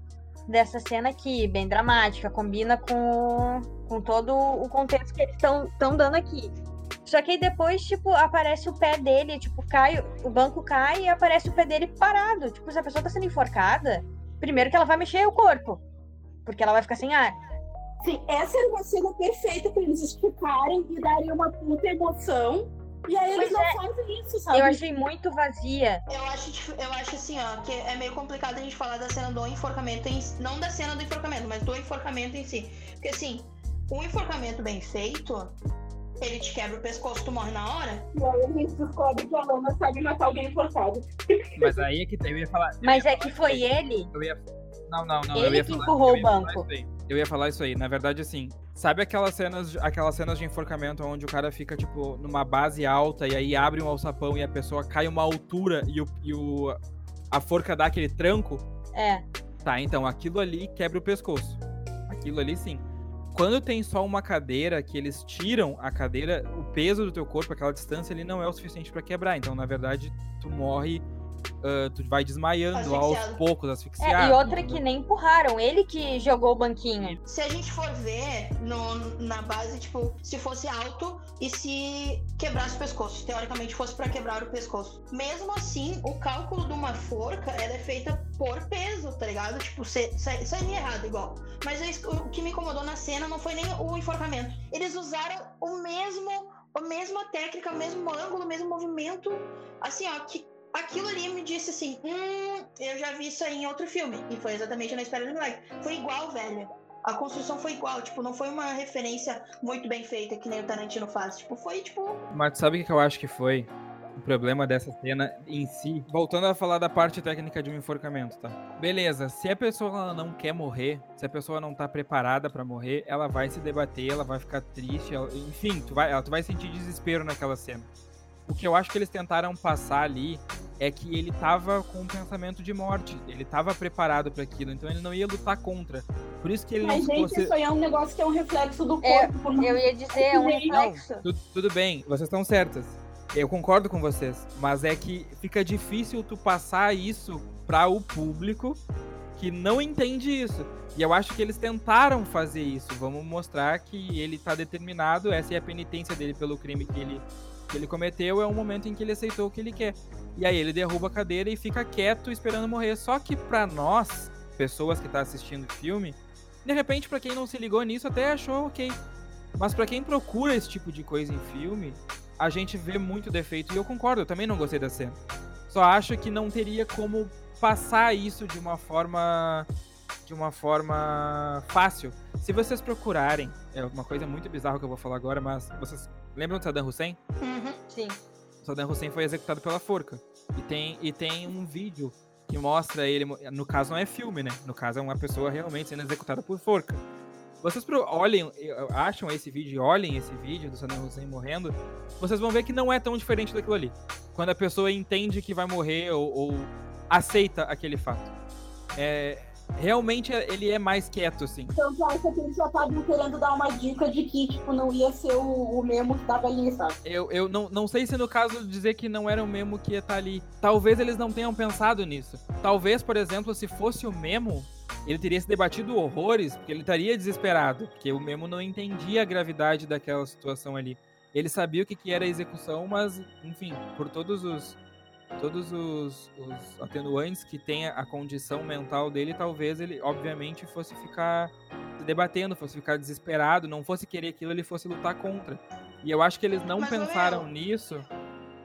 Dessa cena aqui, bem dramática, combina com, com todo o contexto que eles estão dando aqui. Só que aí depois, tipo, aparece o pé dele, tipo, cai, o banco cai e aparece o pé dele parado. Tipo, se a pessoa tá sendo enforcada, primeiro que ela vai mexer o corpo. Porque ela vai ficar sem ar. Sim, essa era uma cena perfeita pra eles explicarem e darem uma puta emoção. E aí eles Fazem isso, sabe? Eu achei muito vazia. Eu acho, eu acho assim, ó, que é meio complicado a gente falar da cena do enforcamento em si- Não da cena do enforcamento, mas do enforcamento em si. Porque assim, um enforcamento bem feito, ele te quebra o pescoço, tu morre na hora. E aí a gente descobre que a Lana sabe matar alguém enforcado. Mas aí é que eu ia falar. eu Mas ia é que foi ele. Eu ia... Não, não, não. Ele eu ia que falar, empurrou eu o ia falar banco. Eu ia falar isso aí. Na verdade, assim, sabe aquelas cenas, aquelas cenas de enforcamento onde o cara fica, tipo, numa base alta e aí abre um alçapão e a pessoa cai uma altura e, o, e o, a forca dá aquele tranco? É. Tá, então aquilo ali quebra o pescoço. Aquilo ali sim. Quando tem só uma cadeira que eles tiram a cadeira, o peso do teu corpo, aquela distância ali não é o suficiente pra quebrar. Então, na verdade, tu morre, ah, tu vai desmaiando aos Asfixiado. pouco, É, asfixiado. e outra que nem empurraram, ele que jogou o banquinho. Se a gente for ver no, na base, tipo, se fosse alto e se quebrasse o pescoço. Teoricamente fosse pra quebrar o pescoço. Mesmo assim, o cálculo de uma forca ela é feita por peso, tá ligado? Tipo, sairia errado igual. Mas é o que me incomodou na cena não foi nem o enforcamento. Eles usaram o mesmo, a mesma técnica, o mesmo ângulo, o mesmo movimento. Assim, ó, que aquilo ali me disse assim: hum, eu já vi isso aí em outro filme. E foi exatamente na Espera do Milagre. Foi igual, velho. A construção foi igual, tipo, não foi uma referência muito bem feita que nem o Tarantino faz. Tipo, foi tipo. Mas sabe o que eu acho que foi? O problema dessa cena em si. Voltando a falar da parte técnica de um enforcamento, tá? Beleza, se a pessoa não quer morrer, se a pessoa não tá preparada pra morrer, ela vai se debater, ela vai ficar triste, ela- enfim, tu vai, ela- tu vai sentir desespero naquela cena. O que eu acho que eles tentaram passar ali é que ele tava com um pensamento de morte. Ele tava preparado para aquilo, então ele não ia lutar contra. Por isso que ele Mas, não gente, você... isso aí é um negócio que é um reflexo do É, corpo. mais- Eu ia dizer, é um Não, reflexo. Tu- tudo bem, vocês estão certas. Eu concordo com vocês, mas é que fica difícil tu passar isso para o público que não entende isso. E eu acho que eles tentaram fazer isso. Vamos mostrar que ele tá determinado, essa é a penitência dele pelo crime que ele, que ele cometeu, é um momento em que ele aceitou o que ele quer. E aí ele derruba a cadeira e fica quieto esperando morrer. Só que pra nós, pessoas que tá assistindo o filme, de repente pra quem não se ligou nisso até achou ok. Mas pra quem procura esse tipo de coisa em filme, a gente vê muito defeito. E eu concordo, eu também não gostei da cena. Só acho que não teria como passar isso de uma forma. De uma forma fácil. Se vocês procurarem, é uma coisa muito bizarra que eu vou falar agora, mas vocês lembram do Saddam Hussein? Uhum. Sim. O Saddam Hussein foi executado pela forca. E tem, e tem um vídeo que mostra ele. No caso, não é filme, né? No caso, é uma pessoa realmente sendo executada por forca. Vocês olhem, acham esse vídeo, e olhem esse vídeo do Saddam Hussein morrendo, vocês vão ver que não é tão diferente daquilo ali. Quando a pessoa entende que vai morrer ou, ou aceita aquele fato. É, realmente ele é mais quieto, assim. Então, eu acho que eles já estavam querendo dar uma dica de que, tipo, não ia ser o, o mesmo que tava ali, sabe? Eu, eu não, não sei se no caso dizer que não era o Memo que ia estar ali. Talvez eles não tenham pensado nisso. Talvez, por exemplo, se fosse o Memo, ele teria se debatido horrores, porque ele estaria desesperado, porque o Memo não entendia a gravidade daquela situação ali. Ele sabia o que, que era a execução, mas, enfim, por todos os todos os, os atenuantes que tem a- condição mental dele, talvez ele, obviamente, fosse ficar se debatendo, fosse ficar desesperado, não fosse querer aquilo, ele fosse lutar contra. E eu acho que eles não Mas, pensaram Léo, nisso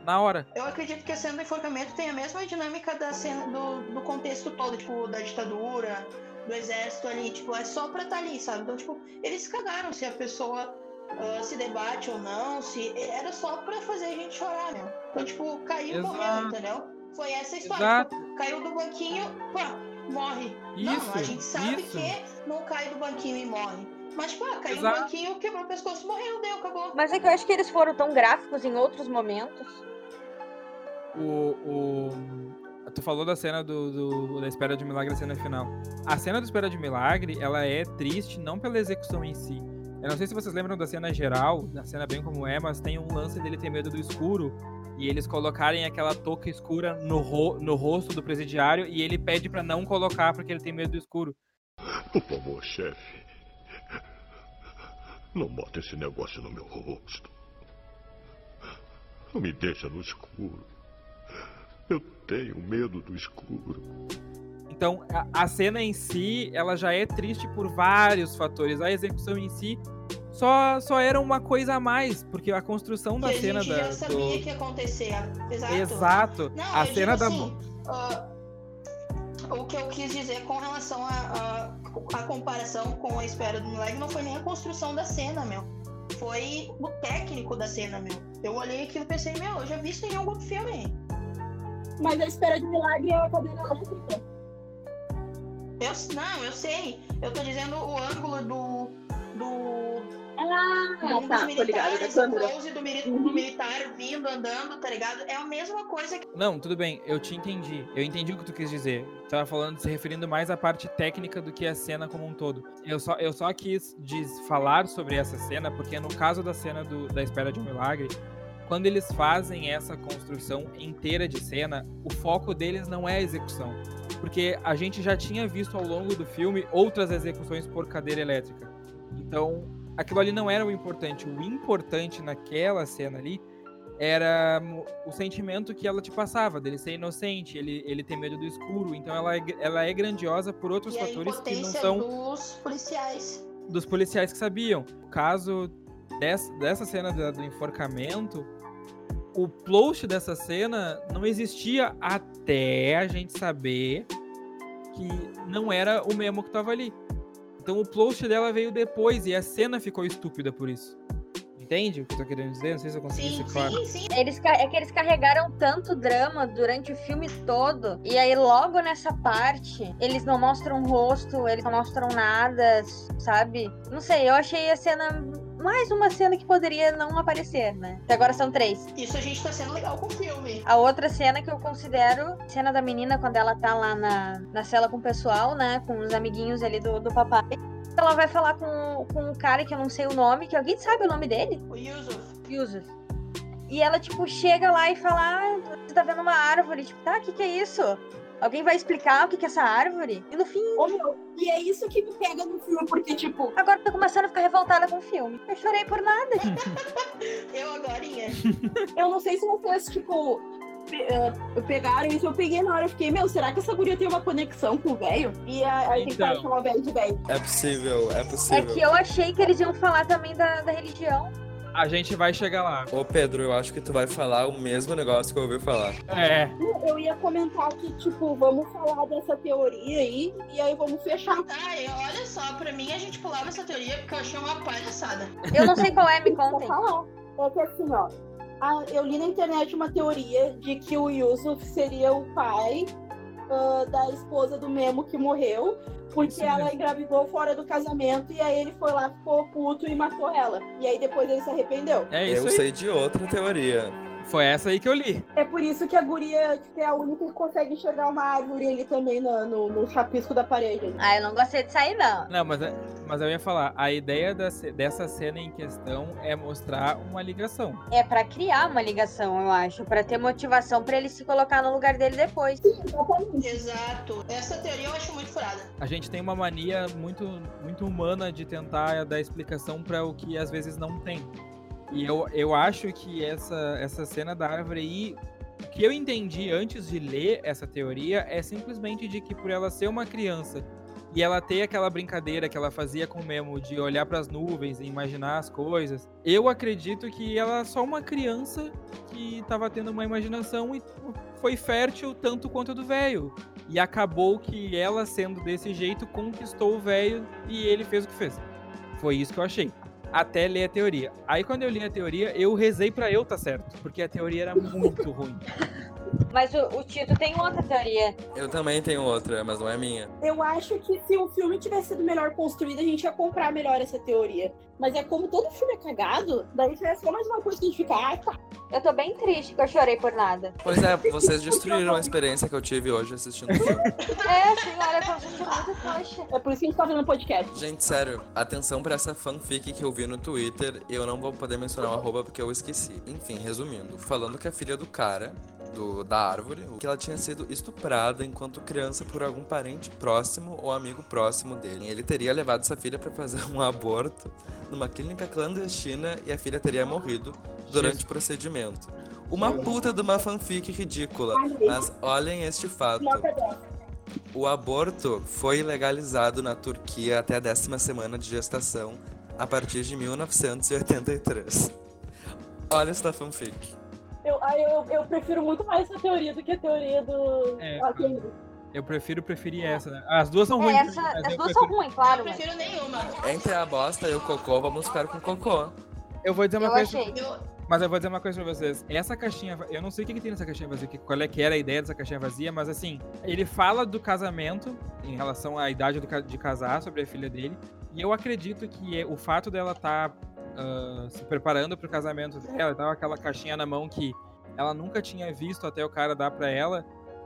na hora. Eu acredito que a cena do enforcamento tem a mesma dinâmica da cena do, do contexto todo, tipo, da ditadura, do exército ali, tipo, é só pra estar ali, sabe? Então, tipo, eles cagaram se a pessoa ah, se debate ou não, se. Era só pra fazer a gente chorar, meu. Então, tipo, caiu e Exato. morreu, entendeu? Foi essa a história. Exato. Tipo, caiu do banquinho, pá, morre. não, Isso, a gente sabe isso. que não cai do banquinho e morre. Mas, tipo, ah, caiu Exato. do banquinho, quebrou o pescoço, morreu, deu, acabou. Mas é que eu acho que eles foram tão gráficos em outros momentos. O, o... Tu falou da cena do, do- da Espera de Milagre, a cena final. A cena do Espera de Milagre, ela é triste não pela execução em si. Eu não sei se vocês lembram da cena geral, da cena bem como é, mas tem um lance dele ter medo do escuro e eles colocarem aquela touca escura no, ro no rosto do presidiário e ele pede pra não colocar porque ele tem medo do escuro. Por favor, chefe. Não bota esse negócio no meu rosto. Não me deixa no escuro. Eu tenho medo do escuro. Então, a, a cena em si, ela já é triste por vários fatores. A execução em si só, só era uma coisa a mais, porque a construção da que a cena gente da, já sabia do- que ia acontecer. Exato. Exato. Não, a eu cena digo da. assim, ah, o que eu quis dizer com relação a, a, a comparação com a espera do milagre não foi nem a construção da cena, meu. Foi o técnico da cena, meu. Eu olhei aquilo e pensei, meu, eu já vi isso em algum filme. Mas a espera de milagre é a cadeira elétrica. Eu, não, eu sei. Eu tô dizendo o ângulo do. do Ah, um dos tá, tô ligada, da militares, o câmera. close do, mili- Uhum. do militar vindo, andando, tá ligado? É a mesma coisa que. Não, tudo bem, eu te entendi. Eu entendi o que tu quis dizer. Tu tava falando, se referindo mais à parte técnica do que a cena como um todo. Eu só, eu só quis diz, falar sobre essa cena, porque no caso da cena do- da espera de um milagre, quando eles fazem essa construção inteira de cena, o foco deles não é a execução. Porque a gente já tinha visto ao longo do filme outras execuções por cadeira elétrica. Então, aquilo ali não era o importante. O importante naquela cena ali era o sentimento que ela te passava, dele ser inocente, ele, ele ter medo do escuro. Então, ela é, ela é grandiosa por outros E fatores que não são dos policiais. dos policiais que sabiam. Caso dessa, dessa cena do enforcamento, o plot dessa cena não existia até a gente saber que não era o Memo que tava ali. Então o plot dela veio depois e a cena ficou estúpida por isso. Entende o que eu tô querendo dizer? Não sei se eu consegui Sim, ser claro. sim, sim. Eles, é que eles carregaram tanto drama durante o filme todo. E aí, logo nessa parte, eles não mostram o rosto, eles não mostram nada, sabe? Não sei, eu achei a cena mais uma cena que poderia não aparecer, né? Que agora são três. Isso a gente tá sendo legal com o filme. A outra cena que eu considero, cena da menina quando ela tá lá na, na cela com o pessoal, né? Com os amiguinhos ali do, do papai. Ela vai falar com, com um cara que eu não sei o nome, que alguém sabe o nome dele? O Yusuf. Yusuf. E ela, tipo, chega lá e fala: Ah, você tá vendo uma árvore. Tipo, tá, o que, que é isso? Alguém vai explicar o que, que é essa árvore? E no fim, Ô, meu, e é isso que me pega no filme, porque, tipo, agora eu tô começando a ficar revoltada com o filme. Eu chorei por nada. Eu agorinha. eu não sei se vocês, tipo, pe- eh, pegaram isso, eu peguei na hora, eu fiquei, meu, será que essa guria tem uma conexão com o velho? E a, a gente Então. vai chamar o velho de velho. É possível, é É possível. que eu achei que eles iam falar também da, da religião. A gente vai chegar lá. Ô Pedro, eu acho que tu vai falar o mesmo negócio que eu ouvi falar. É. Eu ia comentar que, tipo, vamos falar dessa teoria aí, e aí vamos fechar. Ai, olha só, pra mim a gente pulava essa teoria porque eu achei uma palhaçada. Eu não sei qual é, me Vou contem. falar. É que assim, ó. a- eu li na internet uma teoria de que o Yusuf seria o pai ah, da esposa do Memo que morreu, porque Isso ela engravidou fora do casamento e aí ele foi lá, ficou puto e matou ela. E aí depois ele se arrependeu. É isso eu aí. sei de outra teoria. Foi essa aí que eu li. É por isso que a guria tipo, é a única que consegue enxergar uma árvore ali também no, no, no chapisco da parede. Ah, eu não gostei de sair, não. Não, mas, é- mas eu ia falar, a ideia da dessa cena em questão é mostrar uma ligação. É pra criar uma ligação, eu acho. Pra ter motivação pra ele se colocar no lugar dele depois. Exatamente. Exato. Essa teoria eu acho muito furada. A gente tem uma mania muito, muito humana de tentar dar explicação para o que às vezes não tem. E eu, eu acho que essa, essa cena da árvore aí, o que eu entendi antes de ler essa teoria é simplesmente de que por ela ser uma criança e ela ter aquela brincadeira que ela fazia com o Memo de olhar para as nuvens e imaginar as coisas, eu acredito que ela é só uma criança que estava tendo uma imaginação e foi fértil tanto quanto a do velho. E acabou que ela, sendo desse jeito, conquistou o velho e ele fez o que fez. Foi isso que eu achei. Até ler a teoria. Aí quando eu li a teoria, eu rezei pra eu tá certo. Porque a teoria era muito ruim. Mas o, o Tito tem outra teoria. Eu também tenho outra, mas não é minha. Eu acho que se o filme tivesse sido melhor construído, a gente ia comprar melhor essa teoria. Mas é como todo filme é cagado, daí é só mais uma coisa que a gente fica, ah, tá. Eu tô bem triste que eu chorei por nada. Pois é, vocês destruíram a experiência que eu tive hoje assistindo o filme. É, senhora, eu tô muito trouxa. É por isso que a gente tá fazendo podcast. Gente, sério, atenção pra essa fanfic que eu vi no Twitter. Eu não vou poder mencionar o arroba porque eu esqueci. Enfim, resumindo, falando que a filha do cara, do, da árvore, que ela tinha sido estuprada enquanto criança por algum parente próximo ou amigo próximo dele. Ele teria levado essa filha pra fazer um aborto numa clínica clandestina e a filha teria morrido durante o procedimento. Uma puta de uma fanfic ridícula. Mas olhem este fato. 10. O aborto foi legalizado na Turquia até a décima semana de gestação, a partir de 1983. Olha esta fanfic. Eu, aí eu, eu prefiro muito mais essa teoria do que a teoria do. É, Ah, Eu prefiro preferir essa, né? As duas são É, ruins. essa, as duas são prefiro- ruins, claro, eu mas prefiro nenhuma. Entre a bosta e o cocô, vamos ficar com cocô. Eu vou dizer uma eu coisa. achei. Mas eu vou dizer uma coisa pra vocês. Essa caixinha, eu não sei o que, que tem nessa caixinha vazia, qual é que era a ideia dessa caixinha vazia, mas assim, ele fala do casamento em relação à idade do de casar sobre a filha dele, e eu acredito que é- o fato dela estar se preparando pro casamento dela, tava aquela caixinha na mão que ela nunca tinha visto até o cara dar pra ela,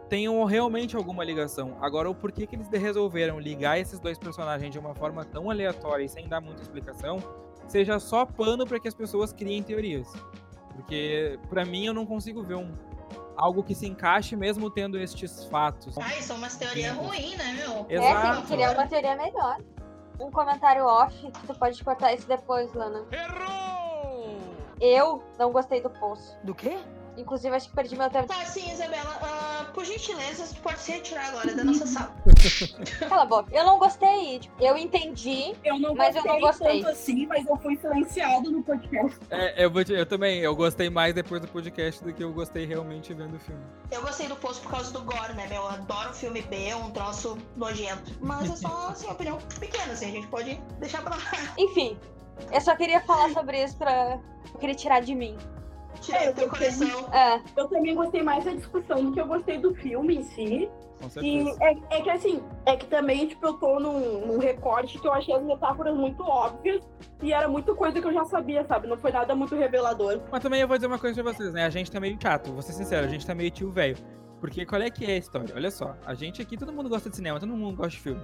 tenham realmente alguma ligação. Agora, o porquê que eles resolveram ligar esses dois personagens de uma forma tão aleatória e sem dar muita explicação, seja só pano para que as pessoas criem teorias. Porque, pra mim, eu não consigo ver um algo que se encaixe mesmo tendo estes fatos. ai, são umas teorias ruins, né, meu? É, Exato. tem que criar uma teoria melhor. Um comentário off, que tu pode cortar isso depois, Lana. Eu não gostei do poço. Do quê? Inclusive, acho que perdi meu tempo. Tá, sim, Isabela. ah, por gentileza, tu pode se retirar agora da nossa sala. Cala a boca. Eu não gostei. Tipo, eu entendi. Eu não Mas eu não gostei. tanto assim, mas eu fui silenciado no podcast. É, eu, vou te- eu também, eu gostei mais depois do podcast do que eu gostei realmente vendo o filme. Eu gostei do posto por causa do gore, né, meu? Eu adoro filme B, um troço nojento. Mas é só, assim, uma opinião pequena, assim, a gente pode deixar pra lá. Enfim, eu só queria falar sobre isso pra. Eu queria tirar de mim. Tirei É, teu eu coração. É, Eu também gostei mais da discussão do que eu gostei do filme em si. E é, é que assim, é que também, tipo, eu tô num, num recorte que eu achei as metáforas muito óbvias e era muita coisa que eu já sabia, sabe? Não foi nada muito revelador. Mas também eu vou dizer uma coisa pra vocês, né? A gente tá meio chato, vou ser sincero, a gente tá meio tio velho. Porque qual é que é a história? Olha só, a gente aqui, todo mundo gosta de cinema, todo mundo gosta de filme.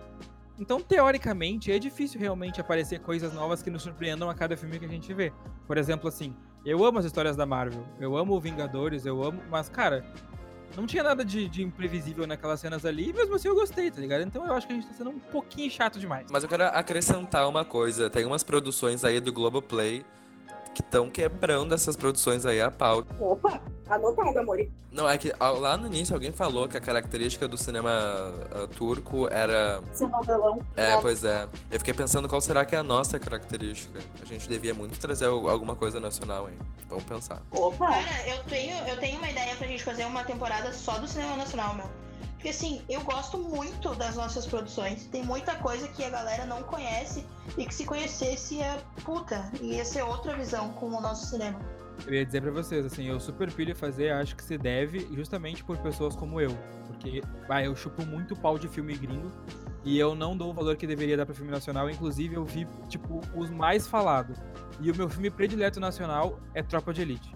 Então, teoricamente, é difícil realmente aparecer coisas novas que nos surpreendam a cada filme que a gente vê. Por exemplo, assim, eu amo as histórias da Marvel, eu amo Vingadores, eu amo. Mas, cara, não tinha nada de, de imprevisível naquelas cenas ali, e mesmo assim eu gostei, tá ligado? Então eu acho que a gente tá sendo um pouquinho chato demais. Mas eu quero acrescentar uma coisa. Tem umas produções aí do Globoplay que estão quebrando essas produções aí a pau. Opa, anotado, amor. Não, é que ah, lá no início alguém falou que a característica do cinema ah, turco era. Seu novelão. É, pois é. Eu fiquei pensando qual será que é a nossa característica. A gente devia muito trazer al- alguma coisa nacional aí. Vamos pensar. Opa. Cara, eu tenho, eu tenho uma ideia pra gente fazer uma temporada só do cinema nacional, meu. Porque assim, eu gosto muito das nossas produções. Tem muita coisa que a galera não conhece e que se conhecesse é puta. Ia ser outra visão com o nosso cinema. Eu ia dizer pra vocês, assim, eu super fazer, acho que se deve justamente por pessoas como eu. Porque, eu chupo muito pau de filme gringo e eu não dou o valor que deveria dar pra filme nacional. Inclusive, eu vi, tipo, os mais falados. E o meu filme predileto nacional é Tropa de Elite.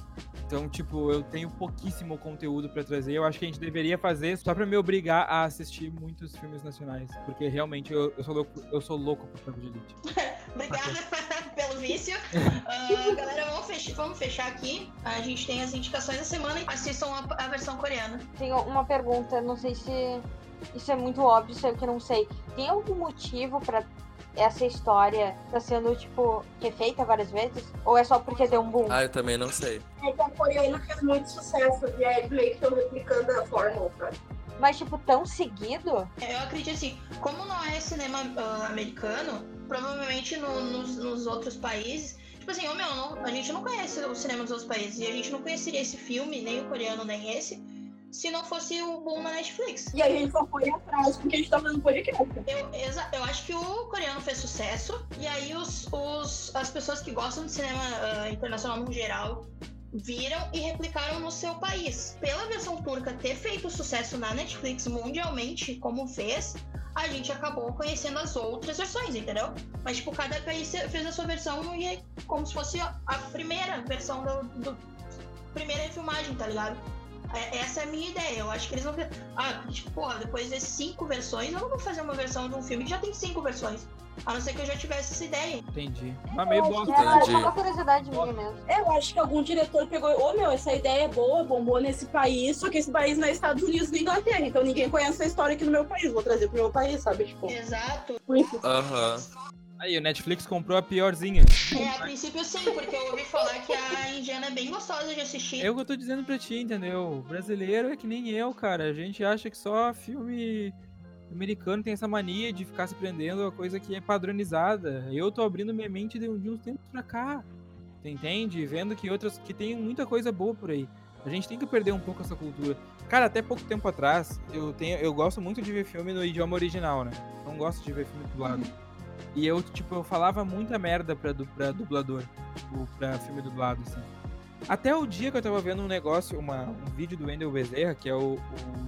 Então, tipo, eu tenho pouquíssimo conteúdo pra trazer. Eu acho que a gente deveria fazer só pra me obrigar a assistir muitos filmes nacionais. Porque realmente eu, eu sou, louco, eu sou louco por Tropa de Elite. Obrigada pelo vício. Ah, galera, vamos fechar, vamos fechar aqui. A gente tem as indicações da semana e assistam a, a versão coreana. tenho uma pergunta, não sei se isso é muito óbvio, sei que eu não sei. Tem algum motivo pra essa história tá sendo, tipo, refeita várias vezes? Ou é só porque deu um boom? Ah, eu também não sei. É que a coreana fez muito sucesso e aí meio que estão replicando a fórmula, sabe? Mas, tipo, tão seguido? Eu acredito assim, como não é cinema ah, americano, provavelmente no- nos, nos outros países. Tipo assim, ô meu, não- a gente não conhece o cinema dos outros países. E a gente não conheceria esse filme, nem o coreano, nem esse, se não fosse o boom na Netflix. E a gente só foi atrás porque a gente tá fazendo podcast. Eu, exa- eu acho que o coreano fez sucesso, e aí os, os- as pessoas que gostam de cinema ah, internacional no geral viram e replicaram no seu país. Pela versão turca ter feito sucesso na Netflix mundialmente, como fez, a gente acabou conhecendo as outras versões, entendeu? Mas, tipo, cada país fez a sua versão e é como se fosse a primeira versão do, do primeira filmagem, tá ligado? É- Essa é a minha ideia. Eu acho que eles vão. ver- Ah, tipo, porra, depois de cinco versões, eu não vou fazer uma versão de um filme que já tem cinco versões. A não ser que eu já tivesse essa ideia. Entendi. Mas meio bosta. É, Entendi. só uma curiosidade minha mesmo. Eu acho que algum diretor pegou, ô meu, essa ideia é boa, bombou nesse país, só que esse país não é Estados Unidos nem Inglaterra, então ninguém conhece essa história aqui no meu país, vou trazer pro meu país, sabe? Tipo, Exato. por isso. Aí, o Netflix comprou a piorzinha. É, a princípio sim, porque eu ouvi falar que a indiana é bem gostosa de assistir. É o que eu tô dizendo pra ti, entendeu? O brasileiro é que nem eu, cara. A gente acha que só filme americano tem essa mania de ficar se prendendo a coisa que é padronizada. Eu tô abrindo minha mente de, de uns tempos pra cá. Tu entende? Vendo que outras. que tem muita coisa boa por aí. A gente tem que perder um pouco essa cultura. Cara, até pouco tempo atrás, eu tenho. Eu gosto muito de ver filme no idioma original, né? Não gosto de ver filme dublado. E eu, tipo, eu falava muita merda pra, pra dublador. Tipo, pra filme dublado, assim. Até o dia que eu tava vendo um negócio, uma, um vídeo do Wendel Bezerra, que é o,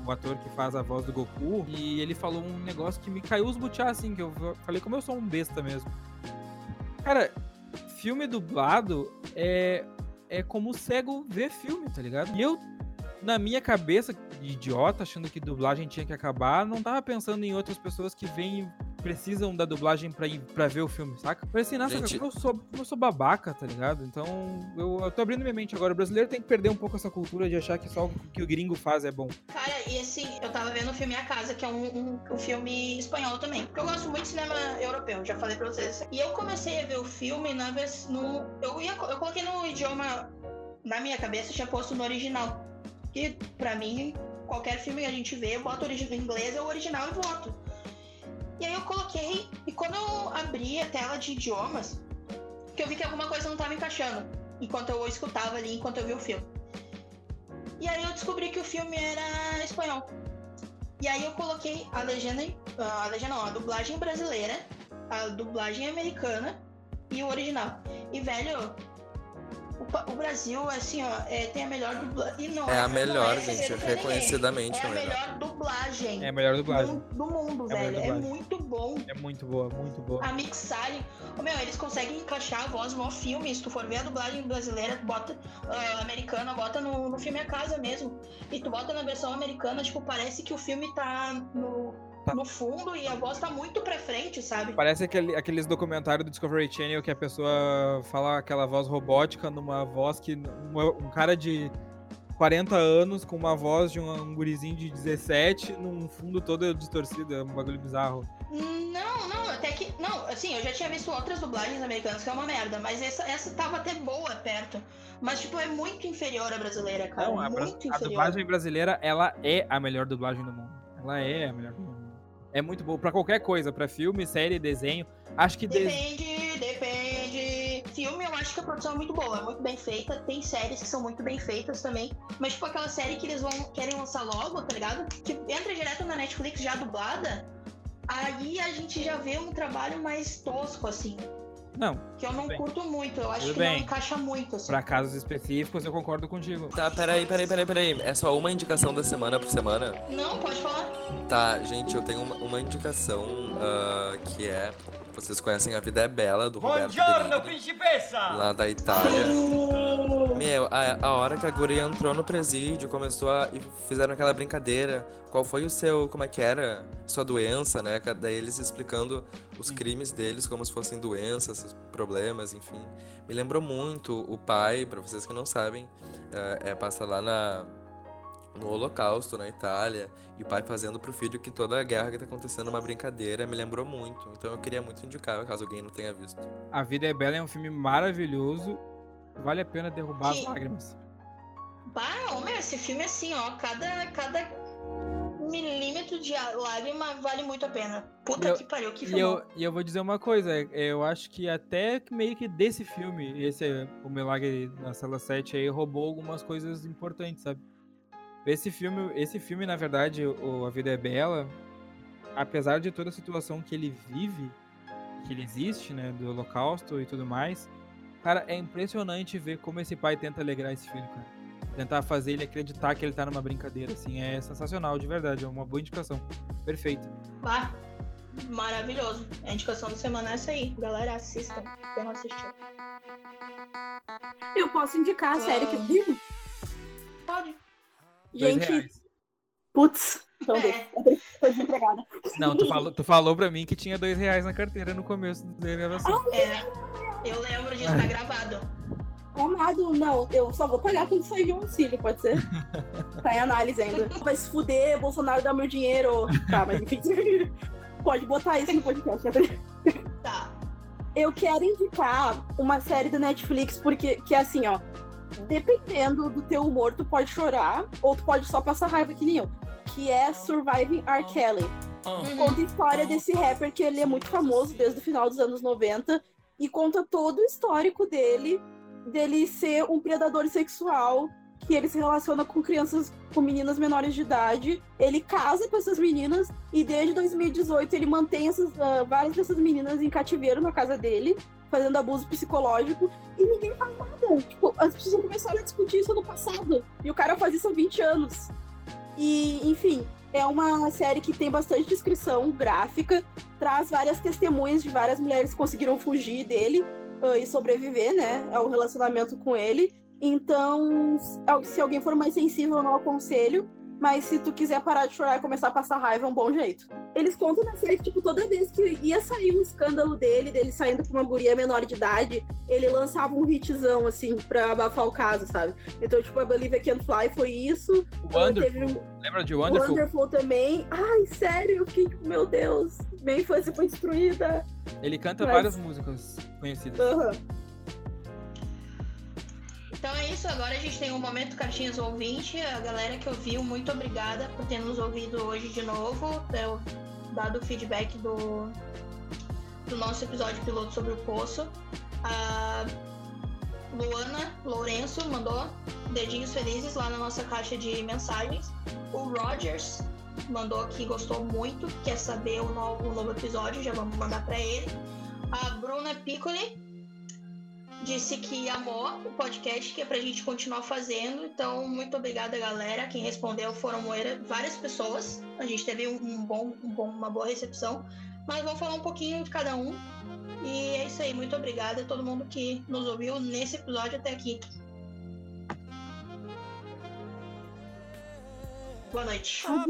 o ator que faz a voz do Goku, e ele falou um negócio que me caiu os butiá, assim, que eu falei, como eu sou um besta mesmo. Cara, filme dublado é, é como o cego vê filme, tá ligado? E eu, na minha cabeça idiota, achando que dublagem tinha que acabar, não tava pensando em outras pessoas que vêm precisam da dublagem pra, ir, pra ver o filme, saca? Falei assim, nossa, Gente- eu, sou, eu sou babaca, tá ligado? Então, eu, eu tô abrindo minha mente agora. O brasileiro tem que perder um pouco essa cultura de achar que só o que o gringo faz é bom. Cara, e assim, eu tava vendo o filme A Casa, que é um, um, um filme espanhol também. Porque eu gosto muito de cinema europeu, já falei pra vocês. E eu comecei a ver o filme na vez. No, eu, ia, eu coloquei no idioma. Na minha cabeça, eu tinha posto no original. Que pra mim, qualquer filme que a gente vê, eu boto o origi- em inglês, é o original e voto. E aí eu coloquei, e quando eu abri a tela de idiomas, que eu vi que alguma coisa não tava encaixando. Enquanto eu escutava ali, enquanto eu vi o filme. E aí eu descobri que o filme era espanhol. E aí eu coloquei a legenda, em- a legenda não, a dublagem brasileira, a dublagem americana e o original. E velho, O, Brasil, assim, ó, é, tem a melhor dublagem. E não É a não melhor, é gente, ninguém. reconhecidamente É a melhor. melhor dublagem É a melhor dublagem. do, do mundo, É velho. É muito bom. É muito boa, muito boa. A mixagem. Ô, meu, eles conseguem encaixar a voz no filme. Se tu for ver a dublagem brasileira, tu bota ah, americana, bota no, no filme A Casa mesmo. E tu bota na versão americana, tipo, parece que o filme tá no. No fundo e a voz tá muito pra frente, sabe? Parece aquele, aqueles documentários do Discovery Channel que a pessoa fala aquela voz robótica numa voz que. uma- um cara de 40 anos com uma voz de um, um gurizinho de 17 num fundo todo distorcido. É um bagulho bizarro. Não, não, até que. Não, assim, eu já tinha visto outras dublagens americanas que é uma merda, mas essa, essa tava até boa perto. Mas, tipo, é muito inferior à brasileira, cara. Não, a, muito a inferior. dublagem brasileira, ela é a melhor dublagem do mundo. Ela é a melhor do mundo. É muito boa pra qualquer coisa, pra filme, série, desenho. Acho que Depende, depende. Filme, eu acho que a produção é muito boa, é muito bem feita. Tem séries que são muito bem feitas também. Mas, tipo, aquela série que eles vão querem lançar logo, tá ligado? Que entra direto na Netflix já dublada. Aí a gente já vê um trabalho mais tosco, assim. Não, Que eu não bem. curto muito. Eu acho Tudo que bem. não encaixa muito, assim. pra casos específicos eu concordo contigo. Tá, peraí, peraí, peraí, peraí. É só uma indicação da semana por semana? Não, pode falar. Tá, gente, eu tenho uma, uma indicação ah, que é. Vocês conhecem A Vida é Bela, do Roberto Buongiorno, principessa! lá da Itália. Meu, a, a hora que a guria entrou no presídio, começou a. e fizeram aquela brincadeira. Qual foi o seu. Como é que era? Sua doença, né? Daí eles explicando os crimes deles como se fossem doenças, problemas, enfim. Me lembrou muito o pai, pra vocês que não sabem, é, é, passa lá na, no Holocausto, na Itália, e o pai fazendo pro filho que toda a guerra que tá acontecendo é uma brincadeira, me lembrou muito. Então eu queria muito indicar, caso alguém não tenha visto. A Vida é Bela é um filme maravilhoso. Vale a pena derrubar as lágrimas. Bah, meu, esse filme, assim, ó, cada, cada milímetro de lágrima vale muito a pena. Puta E eu- que pariu, que E filme. eu, e eu vou dizer uma coisa, é- eu acho que até que meio que desse filme, esse é o Milagre na Sala 7 aí, roubou algumas coisas importantes, sabe? Esse filme, esse filme na verdade, o A Vida é Bela, apesar de toda a situação que ele vive, que ele existe, né, do holocausto e tudo mais, cara, é impressionante ver como esse pai tenta alegrar esse filho, cara. Tentar fazer ele acreditar que ele tá numa brincadeira, assim, é sensacional, de verdade, é uma boa indicação. Perfeito. Bah, maravilhoso. A indicação da semana é essa aí. Galera, assistam. Quem não assistiu. Eu posso indicar a série que eu vi? Pode. Gente, putz. Então, É. deixa. Tô desempregada. Não, tu falou, tu falou pra mim que tinha dois reais na carteira no começo da gravação. É. Eu lembro disso, tá gravado. Amado, não, eu só vou pagar quando sair o auxílio, pode ser? tá em análise ainda. Vai se fuder, Bolsonaro dá meu dinheiro. Tá, mas enfim. Pode botar isso no podcast. né? Tá. Eu quero indicar uma série da Netflix, porque que é assim, ó. Dependendo do teu humor, tu pode chorar, ou tu pode só passar raiva que nem eu. Que é Surviving R. Kelly. Uhum. Conta a história desse rapper que ele é muito famoso desde o final dos anos 90 e conta todo o histórico dele, dele ser um predador sexual, que ele se relaciona com crianças, com meninas menores de idade. Ele casa com essas meninas e desde 2018 ele mantém essas, ah, várias dessas meninas em cativeiro na casa dele, fazendo abuso psicológico e ninguém faz nada. Tipo, as pessoas começaram a discutir isso no passado e o cara faz isso há 20 anos. E, enfim, é uma série que tem bastante descrição gráfica, traz várias testemunhas de várias mulheres que conseguiram fugir dele ah, e sobreviver, né, ao relacionamento com ele. Então, se alguém for mais sensível, eu não aconselho. Mas se tu quiser parar de chorar e começar a passar raiva, é um bom jeito. Eles contam na série que, tipo, toda vez que ia sair um escândalo dele, dele saindo com uma guria menor de idade, ele lançava um hitzão, assim, pra abafar o caso, sabe? Então, tipo, a Believe I Can Fly foi isso. Teve Wonderful. um, Lembra de Wonderful. Wonderful? também. Ai, sério, eu fiquei tipo, meu Deus, minha infância foi destruída. Ele canta Mas- várias músicas conhecidas. Aham. Então é isso, agora a gente tem um momento cartinhas ouvinte. A galera que ouviu, muito obrigada por ter nos ouvido hoje de novo, ter dado o feedback do, do nosso episódio piloto sobre o poço. A Luana Lourenço mandou dedinhos felizes lá na nossa caixa de mensagens. O Rogers mandou que gostou muito, quer saber o novo, o novo episódio, já vamos mandar para ele. A Bruna Piccoli disse que amou o podcast, que é pra gente continuar fazendo. Então, muito obrigada, galera. Quem respondeu foram várias pessoas. A gente teve um bom, um bom, uma boa recepção. Mas vamos falar um pouquinho de cada um. E é isso aí. Muito obrigada a todo mundo que nos ouviu nesse episódio até aqui. Boa noite. Eu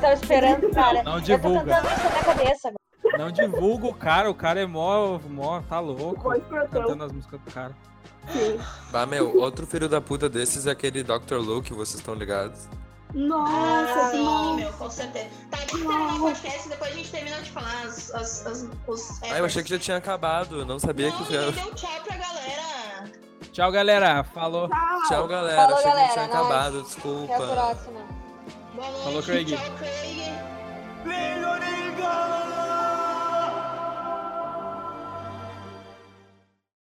tava esperando, cara. Não Eu divulga. tô tentando isso na minha cabeça agora. Não divulga o cara, o cara é mó, mó tá louco. Cantando as músicas do cara. Sim. Bah, meu, outro filho da puta desses é aquele Dr. Lu que vocês estão ligados. Nossa, Ah, sim, meu, com certeza. Tá, deixa eu terminar o podcast e depois a gente termina de falar as, as, as, os. Ah, eu achei que já tinha acabado, eu não sabia Não, que já. deu tchau pra galera. Tchau, galera. Falou. Tchau, galera. Falou, achei que galera, já tinha nós. acabado, Até a desculpa. próxima. Boa noite. Falou, Craig. Tchau, Craig. Lego del